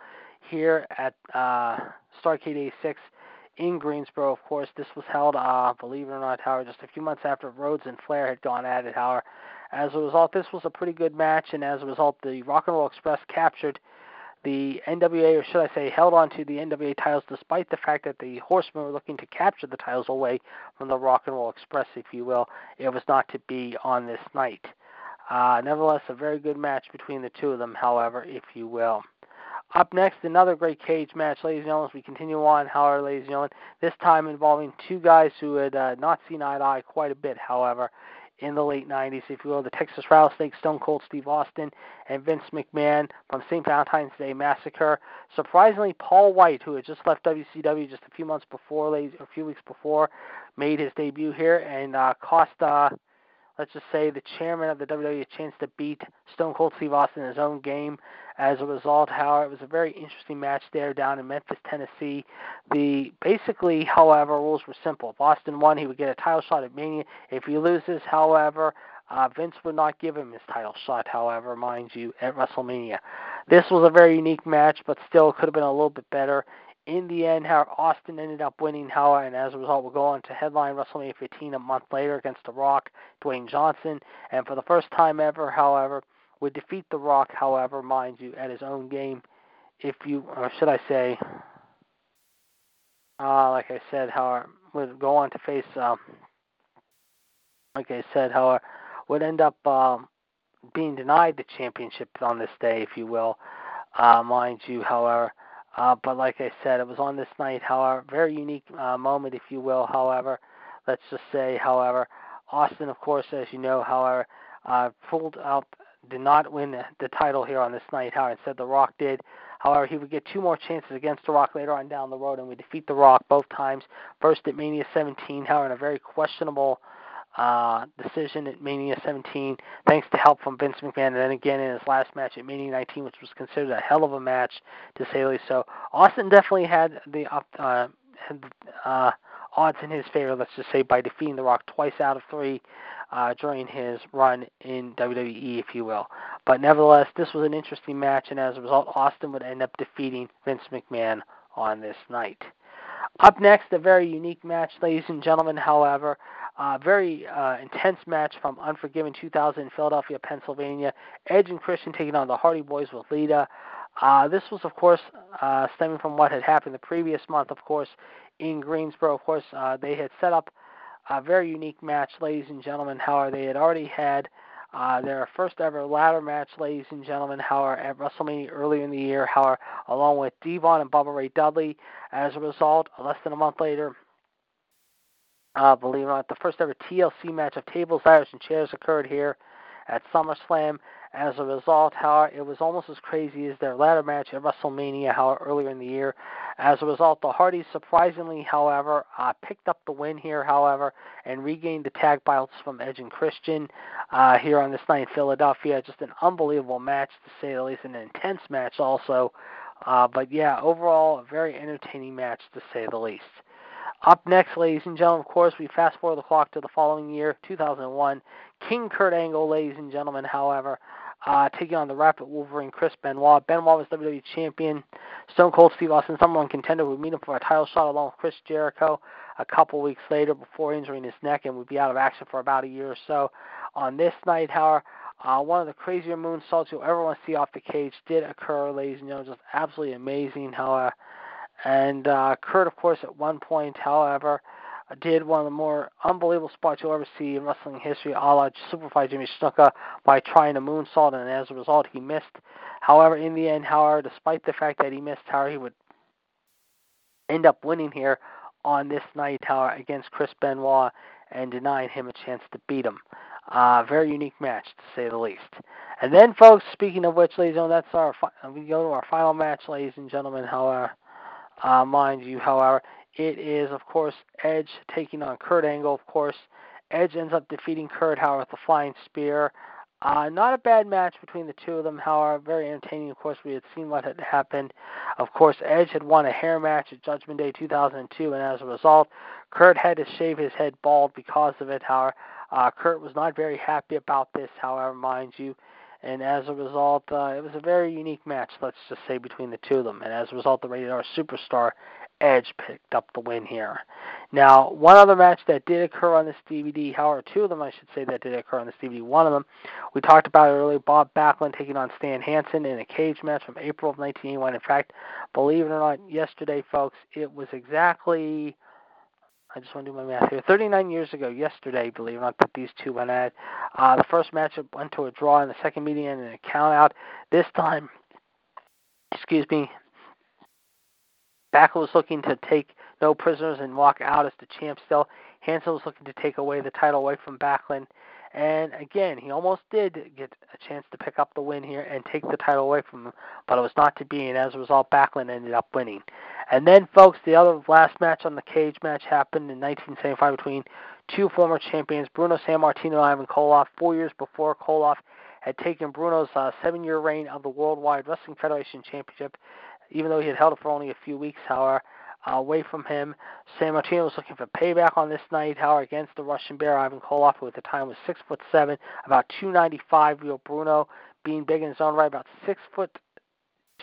here at uh, Starcade 86 in Greensboro, of course. This was held, uh, believe it or not, Howard, just a few months after Rhodes and Flair had gone at it, Howard. As a result, this was a pretty good match, and as a result, the Rock and Roll Express captured the NWA, or should I say, held on to the NWA titles despite the fact that the Horsemen were looking to capture the titles away from the Rock and Roll Express, if you will. It was not to be on this night. Uh, nevertheless, a very good match between the two of them, however, if you will. Up next, another great cage match, ladies and gentlemen. As we continue on, however, ladies and gentlemen, this time involving two guys who had uh, not seen eye to eye quite a bit, however, in the late 90s, if you will, the Texas Rattlesnake, Stone Cold Steve Austin, and Vince McMahon from St. Valentine's Day Massacre. Surprisingly, Paul White, who had just left WCW just a few months before, a few weeks before, made his debut here and uh, cost uh, let's just say, the chairman of the WWE a chance to beat Stone Cold Steve Austin in his own game. As a result, however, it was a very interesting match there down in Memphis, Tennessee. The basically, however, rules were simple. If Austin won, he would get a title shot at Mania. If he loses, however, uh, Vince would not give him his title shot, however, mind you, at WrestleMania. This was a very unique match, but still could have been a little bit better in the end, however, Austin ended up winning, however, and as a result, will go on to headline WrestleMania 15 a month later against The Rock, Dwayne Johnson, and for the first time ever, however, would defeat The Rock, however, mind you, at his own game. If you, or should I say, uh, like I said, however, would go on to face, um, like I said, however, would end up um, being denied the championship on this day, if you will, uh, mind you, however. Uh, but like I said, it was on this night, however, very unique uh, moment, if you will. However, let's just say, however, Austin, of course, as you know, however, uh, pulled out, did not win the, the title here on this night. However, instead The Rock did. However, he would get two more chances against The Rock later on down the road, and we defeat The Rock both times. First at Mania 17, however, in a very questionable uh, decision at Mania 17, thanks to help from Vince McMahon, and then again in his last match at Mania 19, which was considered a hell of a match to say the least. So Austin definitely had the uh, uh, odds in his favor, let's just say, by defeating The Rock twice out of three uh, during his run in WWE, if you will. But nevertheless, this was an interesting match, and as a result, Austin would end up defeating Vince McMahon on this night. Up next, a very unique match, ladies and gentlemen, however. Uh, very uh, intense match from Unforgiven 2000 in Philadelphia, Pennsylvania. Edge and Christian taking on the Hardy Boys with Lita. Uh, this was, of course, uh, stemming from what had happened the previous month, of course, in Greensboro. Of course, uh, they had set up a very unique match, ladies and gentlemen. However, they had already had uh, their first ever ladder match, ladies and gentlemen, however, at WrestleMania earlier in the year, however, along with Devon and Bubba Ray Dudley. As a result, less than a month later, uh, believe it or not, the first ever TLC match of tables, ladders, and chairs occurred here at SummerSlam. As a result, however, it was almost as crazy as their ladder match at WrestleMania, however, earlier in the year. As a result, the Hardys surprisingly, however, uh, picked up the win here, however, and regained the tag belts from Edge and Christian uh, here on this night in Philadelphia. Just an unbelievable match, to say the least, an intense match also. Uh, but yeah, overall, a very entertaining match, to say the least. Up next, ladies and gentlemen, of course, we fast forward the clock to the following year, 2001. King Kurt Angle, ladies and gentlemen, however, uh, taking on the Rabid Wolverine Chris Benoit. Benoit was WWE Champion. Stone Cold Steve Austin, number one contender would meet him for a title shot along with Chris Jericho. a couple weeks later before injuring his neck and would be out of action for about a year or so. On this night, however, uh, one of the crazier moonsaults you'll ever want to see off the cage did occur, ladies and gentlemen. Just absolutely amazing. However, and uh, Kurt, of course, at one point, however, did one of the more unbelievable spots you'll ever see in wrestling history, a la Superfly Jimmy Snuka, by trying a moonsault, and as a result, he missed. However, in the end, however, despite the fact that he missed, however, he would end up winning here on this night, however, against Chris Benoit and denying him a chance to beat him. Uh, very unique match, to say the least. And then, folks, speaking of which, ladies and gentlemen, that's our fi- we go to our final match, ladies and gentlemen. However, uh, mind you, however, it is, of course, Edge taking on Kurt Angle, of course. Edge ends up defeating Kurt, however, with the flying spear. Uh, not a bad match between the two of them, however, very entertaining. Of course, we had seen what had happened. Of course, Edge had won a hair match at Judgment Day 2002, and as a result, Kurt had to shave his head bald because of it. However, uh, Kurt was not very happy about this, however, mind you. And as a result, uh, it was a very unique match, let's just say, between the two of them. And as a result, the Rated R Superstar Edge picked up the win here. Now, one other match that did occur on this DVD, however, two of them I should say that did occur on this DVD. One of them, we talked about earlier, Bob Backlund taking on Stan Hansen in a cage match from April of 1981. In fact, believe it or not, yesterday, folks, it was exactly. I just want to do my math here. 39 years ago, yesterday, believe it or not, that these two went at. Uh, the first match went to a draw, and the second meeting ended in a count out. This time, excuse me, Backlund was looking to take no prisoners and walk out as the champ still. Hansen was looking to take away the title away from Backlund. And again, he almost did get a chance to pick up the win here and take the title away from him, but it was not to be, and as a result, Backlund ended up winning. And then, folks, the other last match on the cage match happened in 1975 between two former champions, Bruno Sammartino and Ivan Koloff, four years before Koloff had taken Bruno's uh, seven-year reign of the Worldwide Wrestling Federation Championship even though he had held it for only a few weeks, however, away from him. Sammartino was looking for payback on this night, however, against the Russian Bear, Ivan Koloff, who at the time was six foot seven, about 295. Real Bruno being big in his own right, about six foot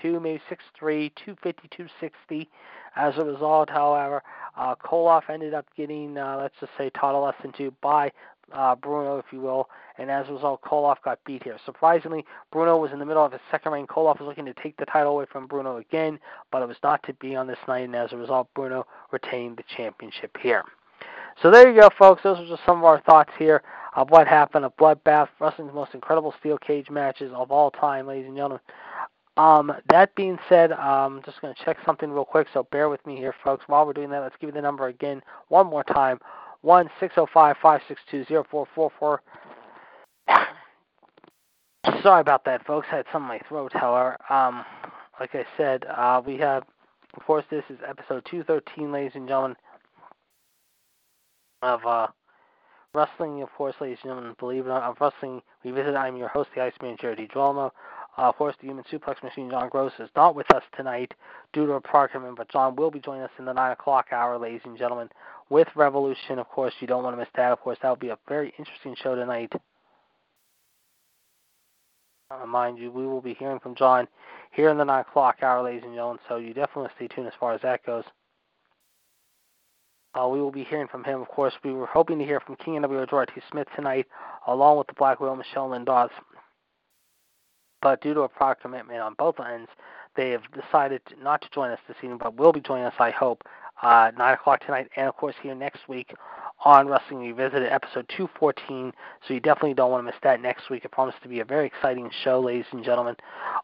two, maybe six three, 250, 260. As a result, however, uh, Koloff ended up getting, uh, let's just say, a lesson to by uh, Bruno, if you will, and as a result, Koloff got beat here. Surprisingly, Bruno was in the middle of his second reign. Koloff was looking to take the title away from Bruno again, but it was not to be on this night, and as a result, Bruno retained the championship here. So there you go, folks. Those are just some of our thoughts here of what happened, a bloodbath, wrestling's most incredible steel cage matches of all time, ladies and gentlemen. Um, that being said, I'm um, just going to check something real quick, so bear with me here, folks. While we're doing that, let's give you the number again one more time one six zero oh five five six two zero four four four. Sorry about that, folks. I had some in my throat. However, um, like I said, uh, we have, of course, this is episode two thirteen, ladies and gentlemen, of uh, wrestling. Of course, ladies and gentlemen, believe it or not, of wrestling revisit. I'm your host, the Iceman, Jared DiGirolamo. Uh, of course, the Human Suplex Machine, John Gross, is not with us tonight due to a program, but John will be joining us in the 9 o'clock hour, ladies and gentlemen, with Revolution. Of course, you don't want to miss that. Of course, that will be a very interesting show tonight. Uh, mind you, we will be hearing from John here in the 9 o'clock hour, ladies and gentlemen, so you definitely stay tuned as far as that goes. Uh, we will be hearing from him, of course. We were hoping to hear from King and. George T. Smith tonight, along with the Black Widow, Michelle Lynn Dawes but due to a prior commitment on both ends, they have decided not to join us this evening, but will be joining us, I hope, uh, 9 o'clock tonight, and of course here next week on Wrestling Revisited, episode 214. So you definitely don't want to miss that next week. It promises to be a very exciting show, ladies and gentlemen.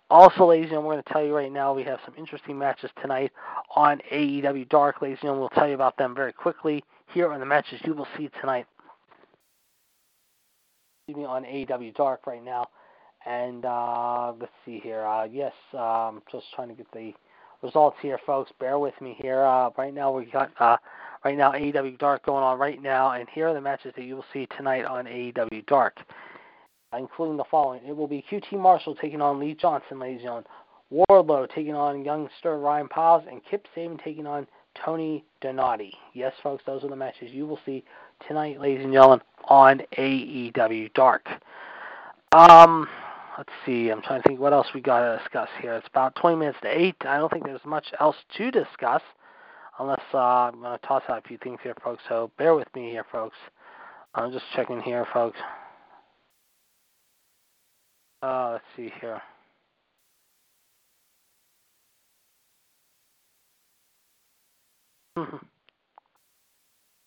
Also, ladies and gentlemen, we're going to tell you right now we have some interesting matches tonight on AEW Dark, ladies and gentlemen. We'll tell you about them very quickly. Here are the matches you will see tonight. Excuse me, on AEW Dark right now. And uh, let's see here. Uh, yes, um, just trying to get the results here, folks. Bear with me here. Uh, right now we got uh, right now AEW Dark going on right now, and here are the matches that you will see tonight on AEW Dark, including the following. It will be QT Marshall taking on Lee Johnson, ladies and gentlemen. Wardlow taking on youngster Ryan Pauls, and Kip Sabian taking on Tony Donati. Yes, folks, those are the matches you will see tonight, ladies and gentlemen, on AEW Dark. Um, let's see. I'm trying to think what else we got to discuss here. It's about 20 minutes to 8. I don't think there's much else to discuss. unless uh, I'm going to toss out a few things here, folks. So bear with me here, folks. I'm just checking here, folks. Uh, let's see here.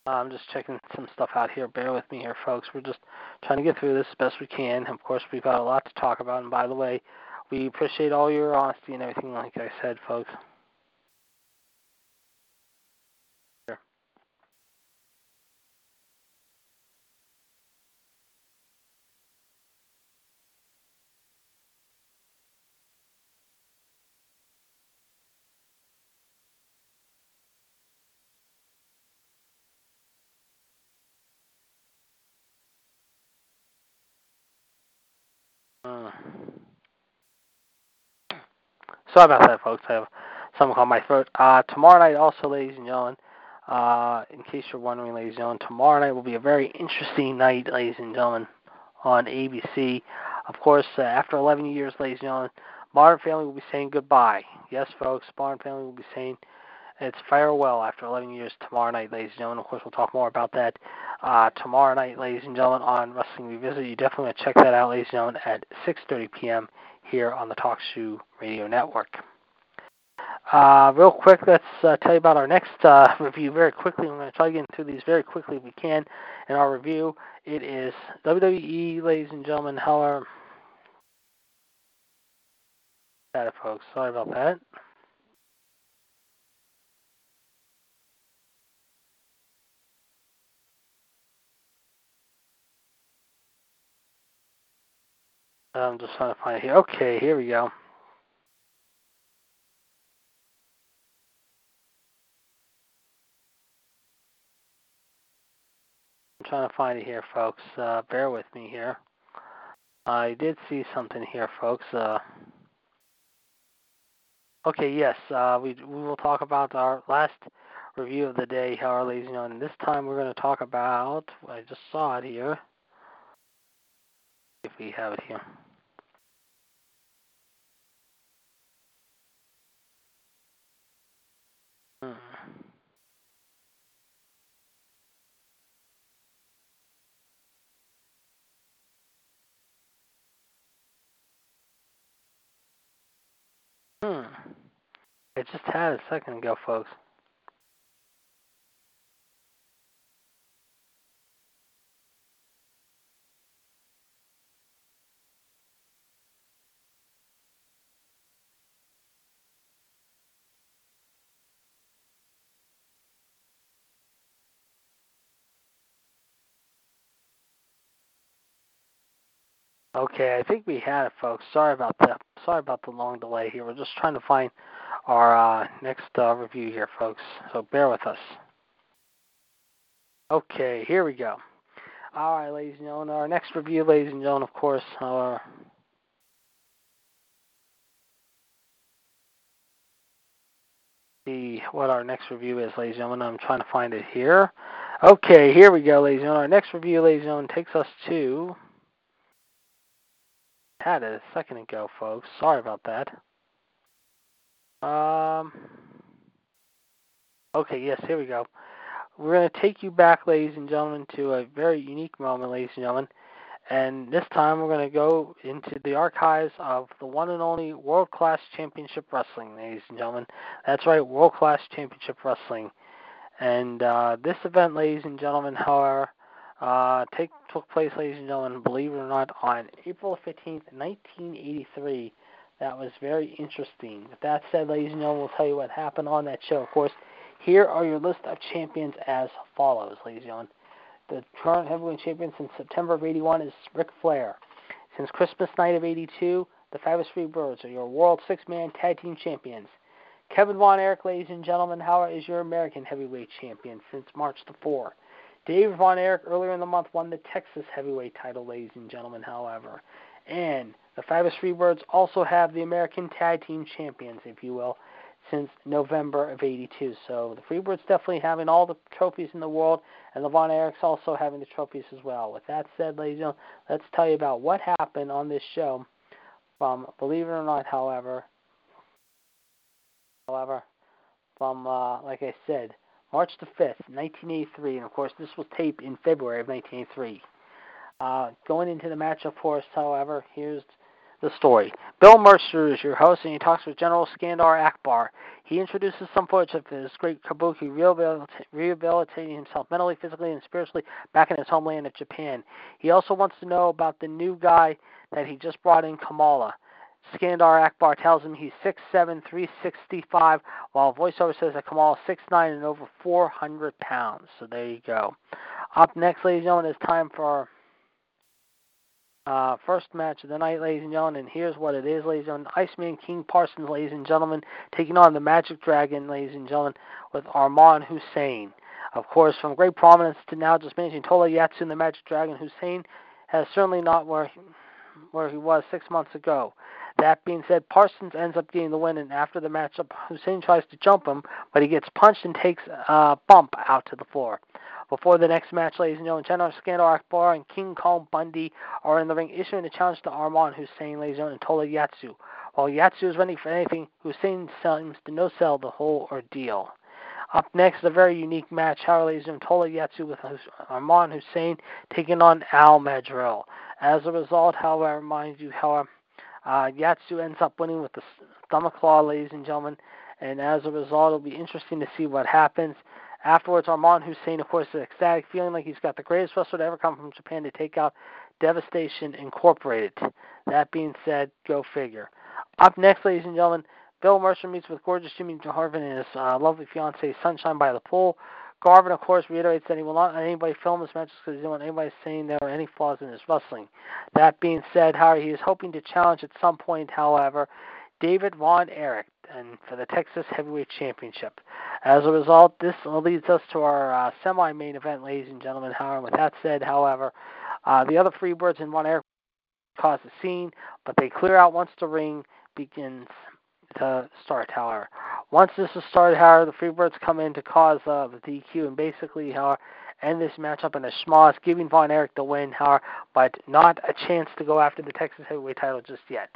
Uh, I'm just checking some stuff out here. Bear with me here, folks. We're just trying to get through this as best we can. Of course, we've got a lot to talk about. And by the way, we appreciate all your honesty and everything, like I said, folks. Uh, sorry about that, folks. I have something on my throat. Uh, tomorrow night, also, ladies and gentlemen, uh, in case you're wondering, ladies and gentlemen, tomorrow night will be a very interesting night, ladies and gentlemen, on ABC. Of course, uh, after 11 years, ladies and gentlemen, Modern Family will be saying goodbye. Yes, folks, Modern Family will be saying it's farewell after 11 years tomorrow night, ladies and gentlemen. Of course, we'll talk more about that uh, tomorrow night, ladies and gentlemen, on Wrestling Revisited. You definitely want to check that out, ladies and gentlemen, at 6:30 p.m. here on the Talk Shoe Radio Network. Uh, real quick, let's uh, tell you about our next uh, review very quickly. I'm going to try to get through these very quickly if we can. In our review, it is WWE, ladies and gentlemen. However, that folks, sorry about that. I'm just trying to find it here. Okay, here we go. I'm trying to find it here, folks. Uh, bear with me here. I did see something here, folks. Uh, okay, yes, uh, we we will talk about our last review of the day, however, ladies and gentlemen. This time we're going to talk about. I just saw it here. If we have it here. It just had a second ago, folks. Okay, I think we had it, folks. Sorry about that. Sorry about the long delay here. We're just trying to find our uh, next uh, review here, folks. So bear with us. Okay, here we go. All right, ladies and gentlemen. Our next review, ladies and gentlemen, of course, our see what our next review is, ladies and gentlemen. I'm trying to find it here. Okay, here we go, ladies and gentlemen. Our next review, ladies and gentlemen, takes us to had it a second ago, folks. Sorry about that. Um. Okay, yes, here we go. We're going to take you back, ladies and gentlemen, to a very unique moment, ladies and gentlemen. And this time we're going to go into the archives of the one and only World Class Championship Wrestling, ladies and gentlemen. That's right, World Class Championship Wrestling. And uh, this event, ladies and gentlemen, however, uh, take, took place, ladies and gentlemen, believe it or not, on April 15th, 1983. That was very interesting. With that said, ladies and gentlemen, we'll tell you what happened on that show. Of course, here are your list of champions as follows, ladies and gentlemen. The current heavyweight champion since September of 81 is Ric Flair. Since Christmas night of 82, the Fabulous Freebirds are your World Six-Man Tag Team Champions. Kevin Von Erich, ladies and gentlemen, Howard is your American Heavyweight Champion since March the 4th. Dave Von Erich earlier in the month won the Texas Heavyweight title, ladies and gentlemen, however. And the Fabulous Freebirds also have the American Tag Team Champions, if you will, since November of 82. So the Freebirds definitely having all the trophies in the world, and the Von Erichs also having the trophies as well. With that said, ladies and gentlemen, let's tell you about what happened on this show from Believe It or Not, however. However, from, uh, like I said, March the 5th, 1983. And of course, this was taped in February of 1983. Uh, going into the match, of course, however, here's the story. Bill Mercer is your host, and he talks with General Skandar Akbar. He introduces some footage of his great kabuki rehabilitating himself mentally, physically, and spiritually back in his homeland of Japan. He also wants to know about the new guy that he just brought in, Kamala. Skandar Akbar tells him he's 6'7", 365, while voiceover says that Kamal is 6'9", and over 400 pounds. So there you go. Up next, ladies and gentlemen, it's time for uh, first match of the night, ladies and gentlemen, and here's what it is, ladies and gentlemen. Iceman King Parsons, ladies and gentlemen, taking on the Magic Dragon, ladies and gentlemen, with Armand Hussein. Of course, from great prominence to now just managing Tola Yatsu and the Magic Dragon, Hussein has certainly not where he, where he was six months ago. That being said, Parsons ends up getting the win, and after the matchup, Hussein tries to jump him, but he gets punched and takes a bump out to the floor. Before the next match, ladies and gentlemen, Chandler Skandar Akbar and King Kong Bundy are in the ring issuing a challenge to Armand Hussein, ladies and gentlemen, and Tola Yatsu. While Yatsu is ready for anything, Hussein seems to no sell the whole ordeal. Up next, a very unique match, however, ladies and Tola Yatsu with Armand Hussein taking on Al Madril. As a result, however, mind you, however, uh, Yatsu ends up winning with the stomach claw, ladies and gentlemen, and as a result, it'll be interesting to see what happens. Afterwards, Armand Hussein, of course, is ecstatic, feeling like he's got the greatest wrestler to ever come from Japan to take out Devastation Incorporated. That being said, go figure. Up next, ladies and gentlemen, Bill Mercer meets with gorgeous Jimmy Garvin and his uh, lovely fiancee, Sunshine by the Pool. Garvin, of course, reiterates that he will not let anybody film his matches because he doesn't want anybody saying there are any flaws in his wrestling. That being said, however, he is hoping to challenge at some point, however, David Von Erich and for the Texas Heavyweight Championship. As a result, this leads us to our uh, semi-main event, ladies and gentlemen. However, with that said, however, uh, the other Freebirds in Von Erich cause a scene, but they clear out once the ring begins to start. However, once this is started, however, the Freebirds come in to cause uh, the DQ and basically, however, end this matchup in a schmoz, giving Von Erich the win, however, but not a chance to go after the Texas Heavyweight title just yet.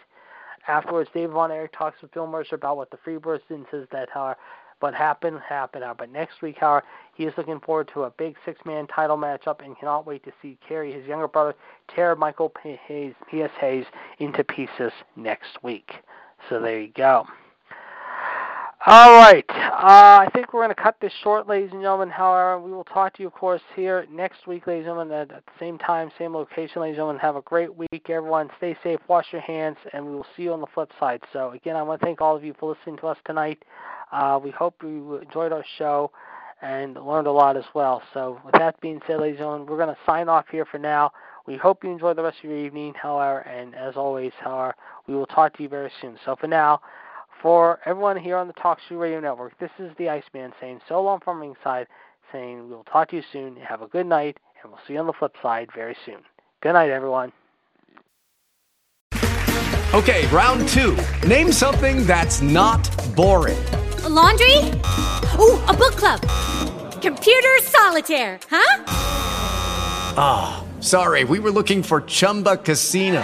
Afterwards, Dave Von Erich talks with Bill Mercer about what the Freebirds did says that how what happened happened. Uh, but next week, however, he is looking forward to a big six-man title matchup and cannot wait to see Kerry, his younger brother, tear Michael Hayes, P.S. Hayes, into pieces next week. So there you go. All right. Uh, I think we're going to cut this short, ladies and gentlemen. However, we will talk to you, of course, here next week, ladies and gentlemen, at, the same time, same location, ladies and gentlemen. Have a great week, everyone. Stay safe, wash your hands, and we will see you on the flip side. So, again, I want to thank all of you for listening to us tonight. Uh, we hope you enjoyed our show and learned a lot as well. So, with that being said, ladies and gentlemen, we're going to sign off here for now. We hope you enjoy the rest of your evening, however, and as always, however, we will talk to you very soon. So, for now, for everyone here on the Talk Shoe Radio Network, this is the Iceman saying so long from ringside, saying we'll talk to you soon. Have a good night, and we'll see you on the flip side very soon. Good night, everyone. Okay, round two. Name something that's not boring. A laundry? Ooh, a book club. Computer solitaire, huh? Ah, oh, sorry, we were looking for Chumba Casino.